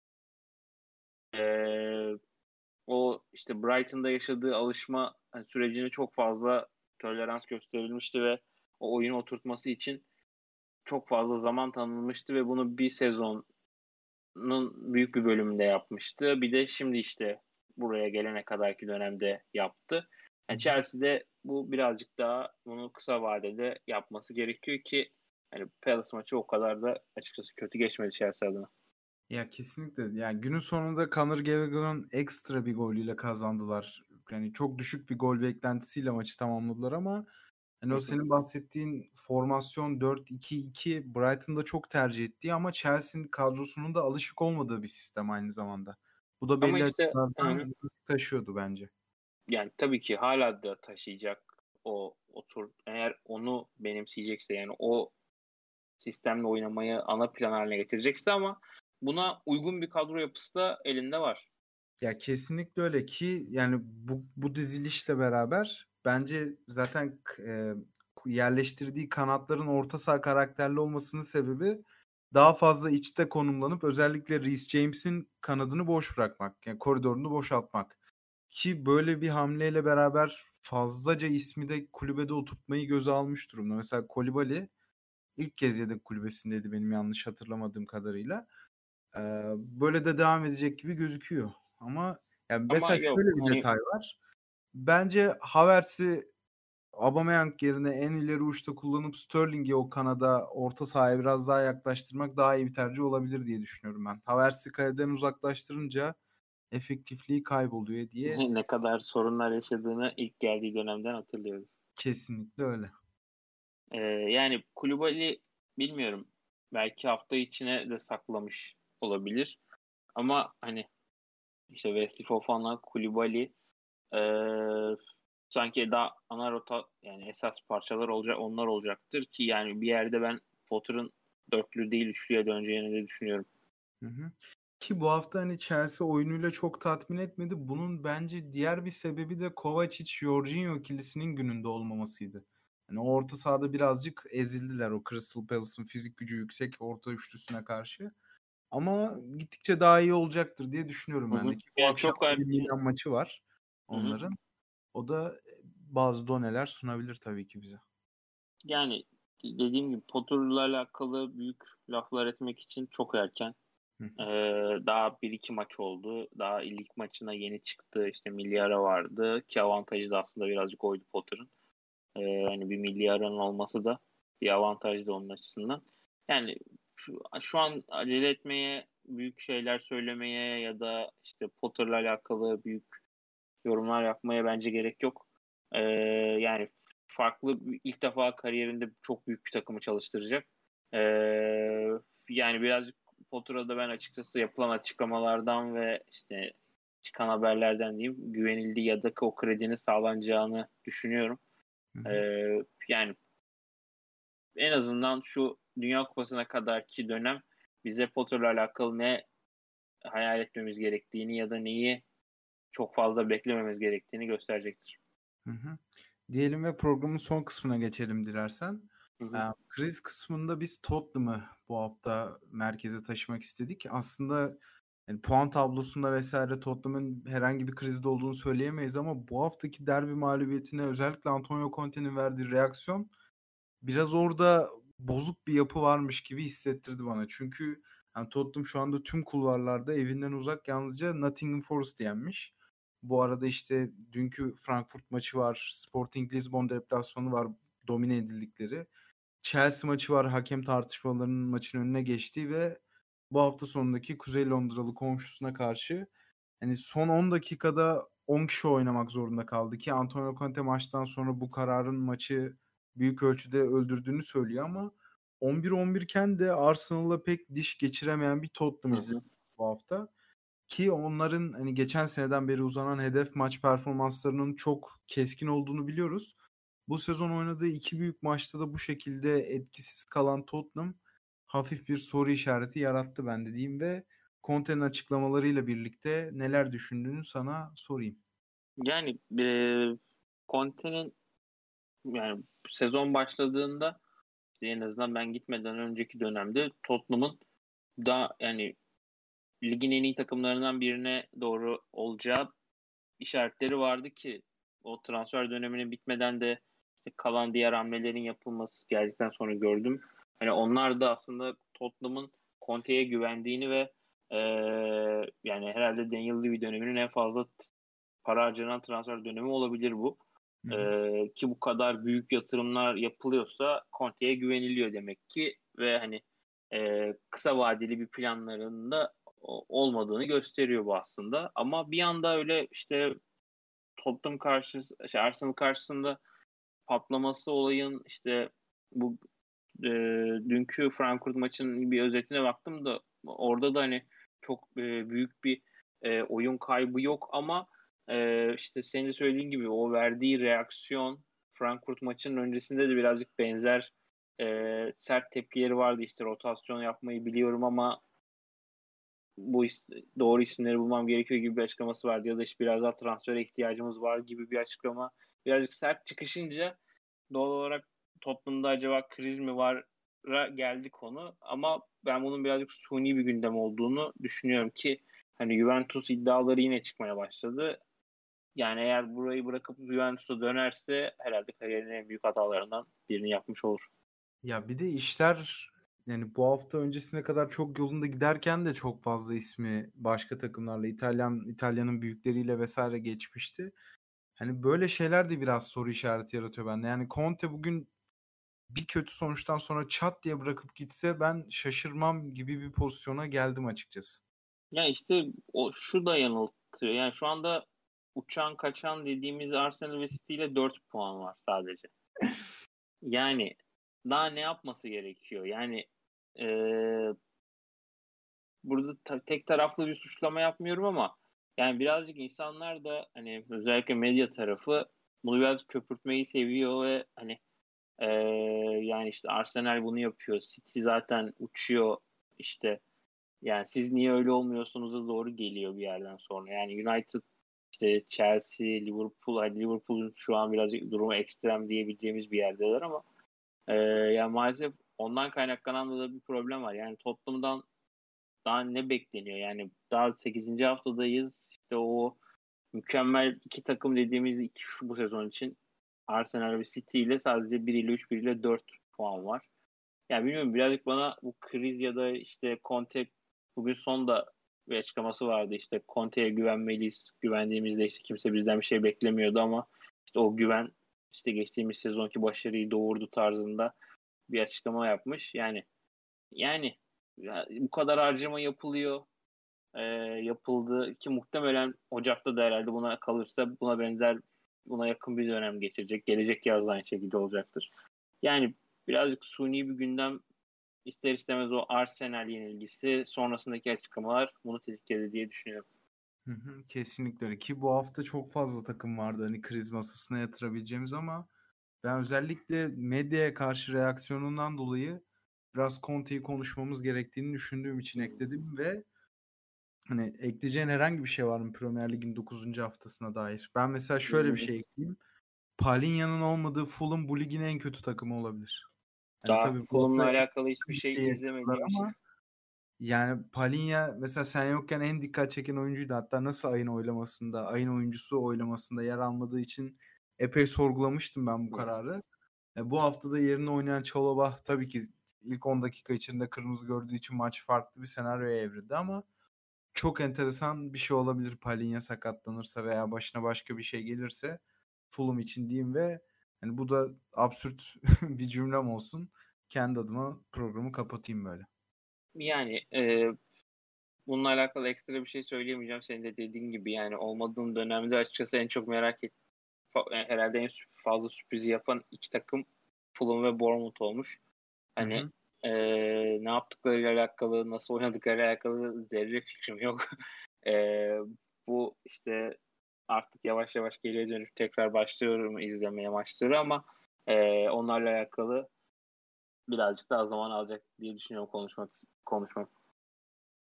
Ee, o işte Brighton'da yaşadığı alışma sürecine çok fazla tolerans gösterilmişti ve o oyunu oturtması için çok fazla zaman tanınmıştı ve bunu bir sezonun büyük bir bölümünde yapmıştı. Bir de şimdi işte buraya gelene kadarki dönemde yaptı. Yani Chelsea'de bu birazcık daha bunu kısa vadede yapması gerekiyor ki yani Palace maçı o kadar da açıkçası kötü geçmedi Chelsea adına. Ya kesinlikle. Yani günün sonunda Conor Gallagher'ın ekstra bir golüyle kazandılar. Yani çok düşük bir gol beklentisiyle maçı tamamladılar ama hani o senin bahsettiğin formasyon 4-2-2 Brighton'da çok tercih ettiği ama Chelsea'nin kadrosunun da alışık olmadığı bir sistem aynı zamanda. Bu da belli işte, açılardan hı. taşıyordu bence. Yani tabii ki hala da taşıyacak o otur eğer onu benimseyecekse yani o sistemle oynamayı ana plan haline getirecekse ama buna uygun bir kadro yapısı da elinde var. Ya kesinlikle öyle ki yani bu, bu dizilişle beraber bence zaten e, yerleştirdiği kanatların orta saha karakterli olmasının sebebi daha fazla içte konumlanıp özellikle Reece James'in kanadını boş bırakmak. Yani koridorunu boşaltmak. Ki böyle bir hamleyle beraber fazlaca ismi de kulübede oturtmayı göze almış durumda. Mesela Kolibali ilk kez yedek kulübesindeydi benim yanlış hatırlamadığım kadarıyla. Ee, böyle de devam edecek gibi gözüküyor. Ama yani mesela yok, şöyle bir hani- detay var. Bence Havertz'i Aubameyang yerine en ileri uçta kullanıp Sterling'i o kanada orta sahaya biraz daha yaklaştırmak daha iyi bir tercih olabilir diye düşünüyorum ben. Havertz'i kaleden uzaklaştırınca efektifliği kayboluyor diye ne kadar sorunlar yaşadığını ilk geldiği dönemden hatırlıyoruz. kesinlikle öyle. Ee, yani Kulübali bilmiyorum. Belki hafta içine de saklamış olabilir. Ama hani işte Wesley Fofana, Kulübali ee, sanki daha ana rota yani esas parçalar olacak onlar olacaktır ki yani bir yerde ben Potter'ın dörtlü değil üçlüye döneceğini de düşünüyorum. Hı hı. Ki bu hafta hani Chelsea oyunuyla çok tatmin etmedi. Bunun bence diğer bir sebebi de Kovacic Jorginho ikilisinin gününde olmamasıydı. Hani o orta sahada birazcık ezildiler o Crystal Palace'ın fizik gücü yüksek orta üçlüsüne karşı. Ama gittikçe daha iyi olacaktır diye düşünüyorum ben de. Ki bu Yani akşam çok bir Milan maçı var. onların. Hı hı. O da bazı doneler sunabilir tabii ki bize. Yani dediğim gibi Potter'la alakalı büyük laflar etmek için çok erken. Ee, daha bir iki maç oldu. Daha lig maçına yeni çıktı. İşte milyara vardı ki avantajı da aslında birazcık oydu Potter'ın. Ee, hani bir milyaranın olması da bir avantajdı onun açısından. Yani şu, şu an acele etmeye, büyük şeyler söylemeye ya da işte Potter'la alakalı büyük yorumlar yapmaya bence gerek yok. Ee, yani farklı ilk defa kariyerinde çok büyük bir takımı çalıştıracak. Ee, yani birazcık Potter'a ben açıkçası yapılan açıklamalardan ve işte çıkan haberlerden diyeyim güvenildiği ya da o kredinin sağlanacağını düşünüyorum. Ee, yani en azından şu Dünya Kupası'na kadarki dönem bize Potter'la alakalı ne hayal etmemiz gerektiğini ya da neyi çok fazla beklememiz gerektiğini gösterecektir. Hı hı. Diyelim ve programın son kısmına geçelim dilersen. Hı hı. Kriz kısmında biz Tottenham'ı bu hafta merkeze taşımak istedik. Aslında yani puan tablosunda vesaire Tottenham'ın herhangi bir krizde olduğunu söyleyemeyiz ama bu haftaki derbi mağlubiyetine özellikle Antonio Conte'nin verdiği reaksiyon biraz orada bozuk bir yapı varmış gibi hissettirdi bana. Çünkü yani Tottenham şu anda tüm kulvarlarda evinden uzak yalnızca Nottingham Forest yenmiş. Bu arada işte dünkü Frankfurt maçı var. Sporting Lisbon deplasmanı var. Domine edildikleri. Chelsea maçı var. Hakem tartışmalarının maçın önüne geçtiği ve bu hafta sonundaki Kuzey Londralı komşusuna karşı hani son 10 dakikada 10 kişi oynamak zorunda kaldı ki Antonio Conte maçtan sonra bu kararın maçı büyük ölçüde öldürdüğünü söylüyor ama 11-11 iken de Arsenal'la pek diş geçiremeyen bir Tottenham izledik bu hafta. Ki onların hani geçen seneden beri uzanan hedef maç performanslarının çok keskin olduğunu biliyoruz. Bu sezon oynadığı iki büyük maçta da bu şekilde etkisiz kalan Tottenham hafif bir soru işareti yarattı ben dediğim ve Conte'nin açıklamalarıyla birlikte neler düşündüğünü sana sorayım. Yani e, Conte'nin yani sezon başladığında işte en azından ben gitmeden önceki dönemde Tottenham'ın da yani ligin en iyi takımlarından birine doğru olacağı işaretleri vardı ki o transfer döneminin bitmeden de işte kalan diğer hamlelerin yapılması geldikten sonra gördüm. Hani onlar da aslında Tottenham'ın Conte'ye güvendiğini ve e, yani herhalde Daniel Levy döneminin en fazla para harcanan transfer dönemi olabilir bu. E, ki bu kadar büyük yatırımlar yapılıyorsa Conte'ye güveniliyor demek ki ve hani e, kısa vadeli bir planlarında olmadığını gösteriyor bu aslında. Ama bir anda öyle işte Tottenham karşısı, şey Arsenal karşısında patlaması olayın işte bu e, dünkü Frankfurt maçının bir özetine baktım da orada da hani çok e, büyük bir e, oyun kaybı yok ama e, işte senin de söylediğin gibi o verdiği reaksiyon Frankfurt maçının öncesinde de birazcık benzer e, sert tepkileri vardı. İşte rotasyon yapmayı biliyorum ama bu is doğru isimleri bulmam gerekiyor gibi bir açıklaması vardı ya da işte biraz daha transfere ihtiyacımız var gibi bir açıklama birazcık sert çıkışınca doğal olarak Tottenham'da acaba kriz mi var geldi konu ama ben bunun birazcık suni bir gündem olduğunu düşünüyorum ki hani Juventus iddiaları yine çıkmaya başladı. Yani eğer burayı bırakıp Juventus'a dönerse herhalde kariyerinin en büyük hatalarından birini yapmış olur. Ya bir de işler yani bu hafta öncesine kadar çok yolunda giderken de çok fazla ismi başka takımlarla İtalyan İtalya'nın büyükleriyle vesaire geçmişti. Hani böyle şeyler de biraz soru işareti yaratıyor bende. Yani Conte bugün bir kötü sonuçtan sonra çat diye bırakıp gitse ben şaşırmam gibi bir pozisyona geldim açıkçası. Ya işte o şu da yanıltıyor. Yani şu anda uçan kaçan dediğimiz Arsenal ve City ile 4 puan var sadece. yani daha ne yapması gerekiyor? Yani e, burada ta- tek taraflı bir suçlama yapmıyorum ama yani birazcık insanlar da hani özellikle medya tarafı bunu biraz köpürtmeyi seviyor ve hani e, yani işte Arsenal bunu yapıyor. City zaten uçuyor işte yani siz niye öyle olmuyorsunuz da doğru geliyor bir yerden sonra. Yani United işte Chelsea, Liverpool, hadi Liverpool'un şu an birazcık durumu ekstrem diyebileceğimiz bir yerdeler ama e, yani maalesef ondan kaynaklanan da bir problem var. Yani Tottenham'dan daha ne bekleniyor? Yani daha 8. haftadayız. İşte o mükemmel iki takım dediğimiz iki şu bu sezon için Arsenal ve City ile sadece 1 ile 3, 1 ile 4 puan var. Yani bilmiyorum birazcık bana bu kriz ya da işte Conte bugün son da bir açıklaması vardı işte Conte'ye güvenmeliyiz. Güvendiğimizde işte kimse bizden bir şey beklemiyordu ama işte o güven işte geçtiğimiz sezonki başarıyı doğurdu tarzında bir açıklama yapmış. Yani yani bu kadar harcama yapılıyor. E, yapıldı ki muhtemelen Ocak'ta da herhalde buna kalırsa buna benzer buna yakın bir dönem geçecek. Gelecek yaz aynı şekilde olacaktır. Yani birazcık suni bir gündem ister istemez o Arsenal yenilgisi sonrasındaki açıklamalar bunu tetikledi diye düşünüyorum. Kesinlikle ki bu hafta çok fazla takım vardı hani kriz masasına yatırabileceğimiz ama ben özellikle medyaya karşı reaksiyonundan dolayı biraz Conte'yi konuşmamız gerektiğini düşündüğüm için ekledim ve hani ekleyeceğin herhangi bir şey var mı Premier Lig'in 9. haftasına dair? Ben mesela şöyle bir şey ekleyeyim. Palinya'nın olmadığı Fulham bu ligin en kötü takımı olabilir. Yani Daha tabii Fulham'la alakalı hiçbir şey, şey izlemediğim ama yani Palinya mesela sen yokken en dikkat çeken oyuncuydu. Hatta nasıl ayın oylamasında, ayın oyuncusu oylamasında yer almadığı için epey sorgulamıştım ben bu kararı. E, bu haftada yerine oynayan Çalobah tabii ki ilk 10 dakika içinde kırmızı gördüğü için maç farklı bir senaryoya evrildi ama çok enteresan bir şey olabilir Palinya sakatlanırsa veya başına başka bir şey gelirse Fulham için diyeyim ve yani bu da absürt bir cümlem olsun. Kendi adıma programı kapatayım böyle. Yani e, bununla alakalı ekstra bir şey söyleyemeyeceğim. Senin de dediğin gibi yani olmadığım dönemde açıkçası en çok merak et herhalde en fazla sürprizi yapan iki takım Fulham ve Bournemouth olmuş. Hani e, ne yaptıklarıyla alakalı, nasıl oynadıklarıyla alakalı zerre fikrim yok. e, bu işte artık yavaş yavaş geriye dönüp tekrar başlıyorum izlemeye maçları ama e, onlarla alakalı birazcık daha zaman alacak diye düşünüyorum konuşmak konuşmak.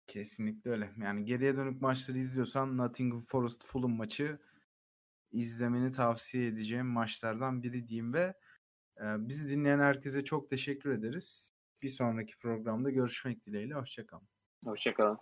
Kesinlikle öyle. Yani geriye dönük maçları izliyorsan Nottingham Forest Fulham maçı izlemeni tavsiye edeceğim maçlardan biri diyeyim ve bizi dinleyen herkese çok teşekkür ederiz. Bir sonraki programda görüşmek dileğiyle. Hoşçakalın. Hoşçakalın.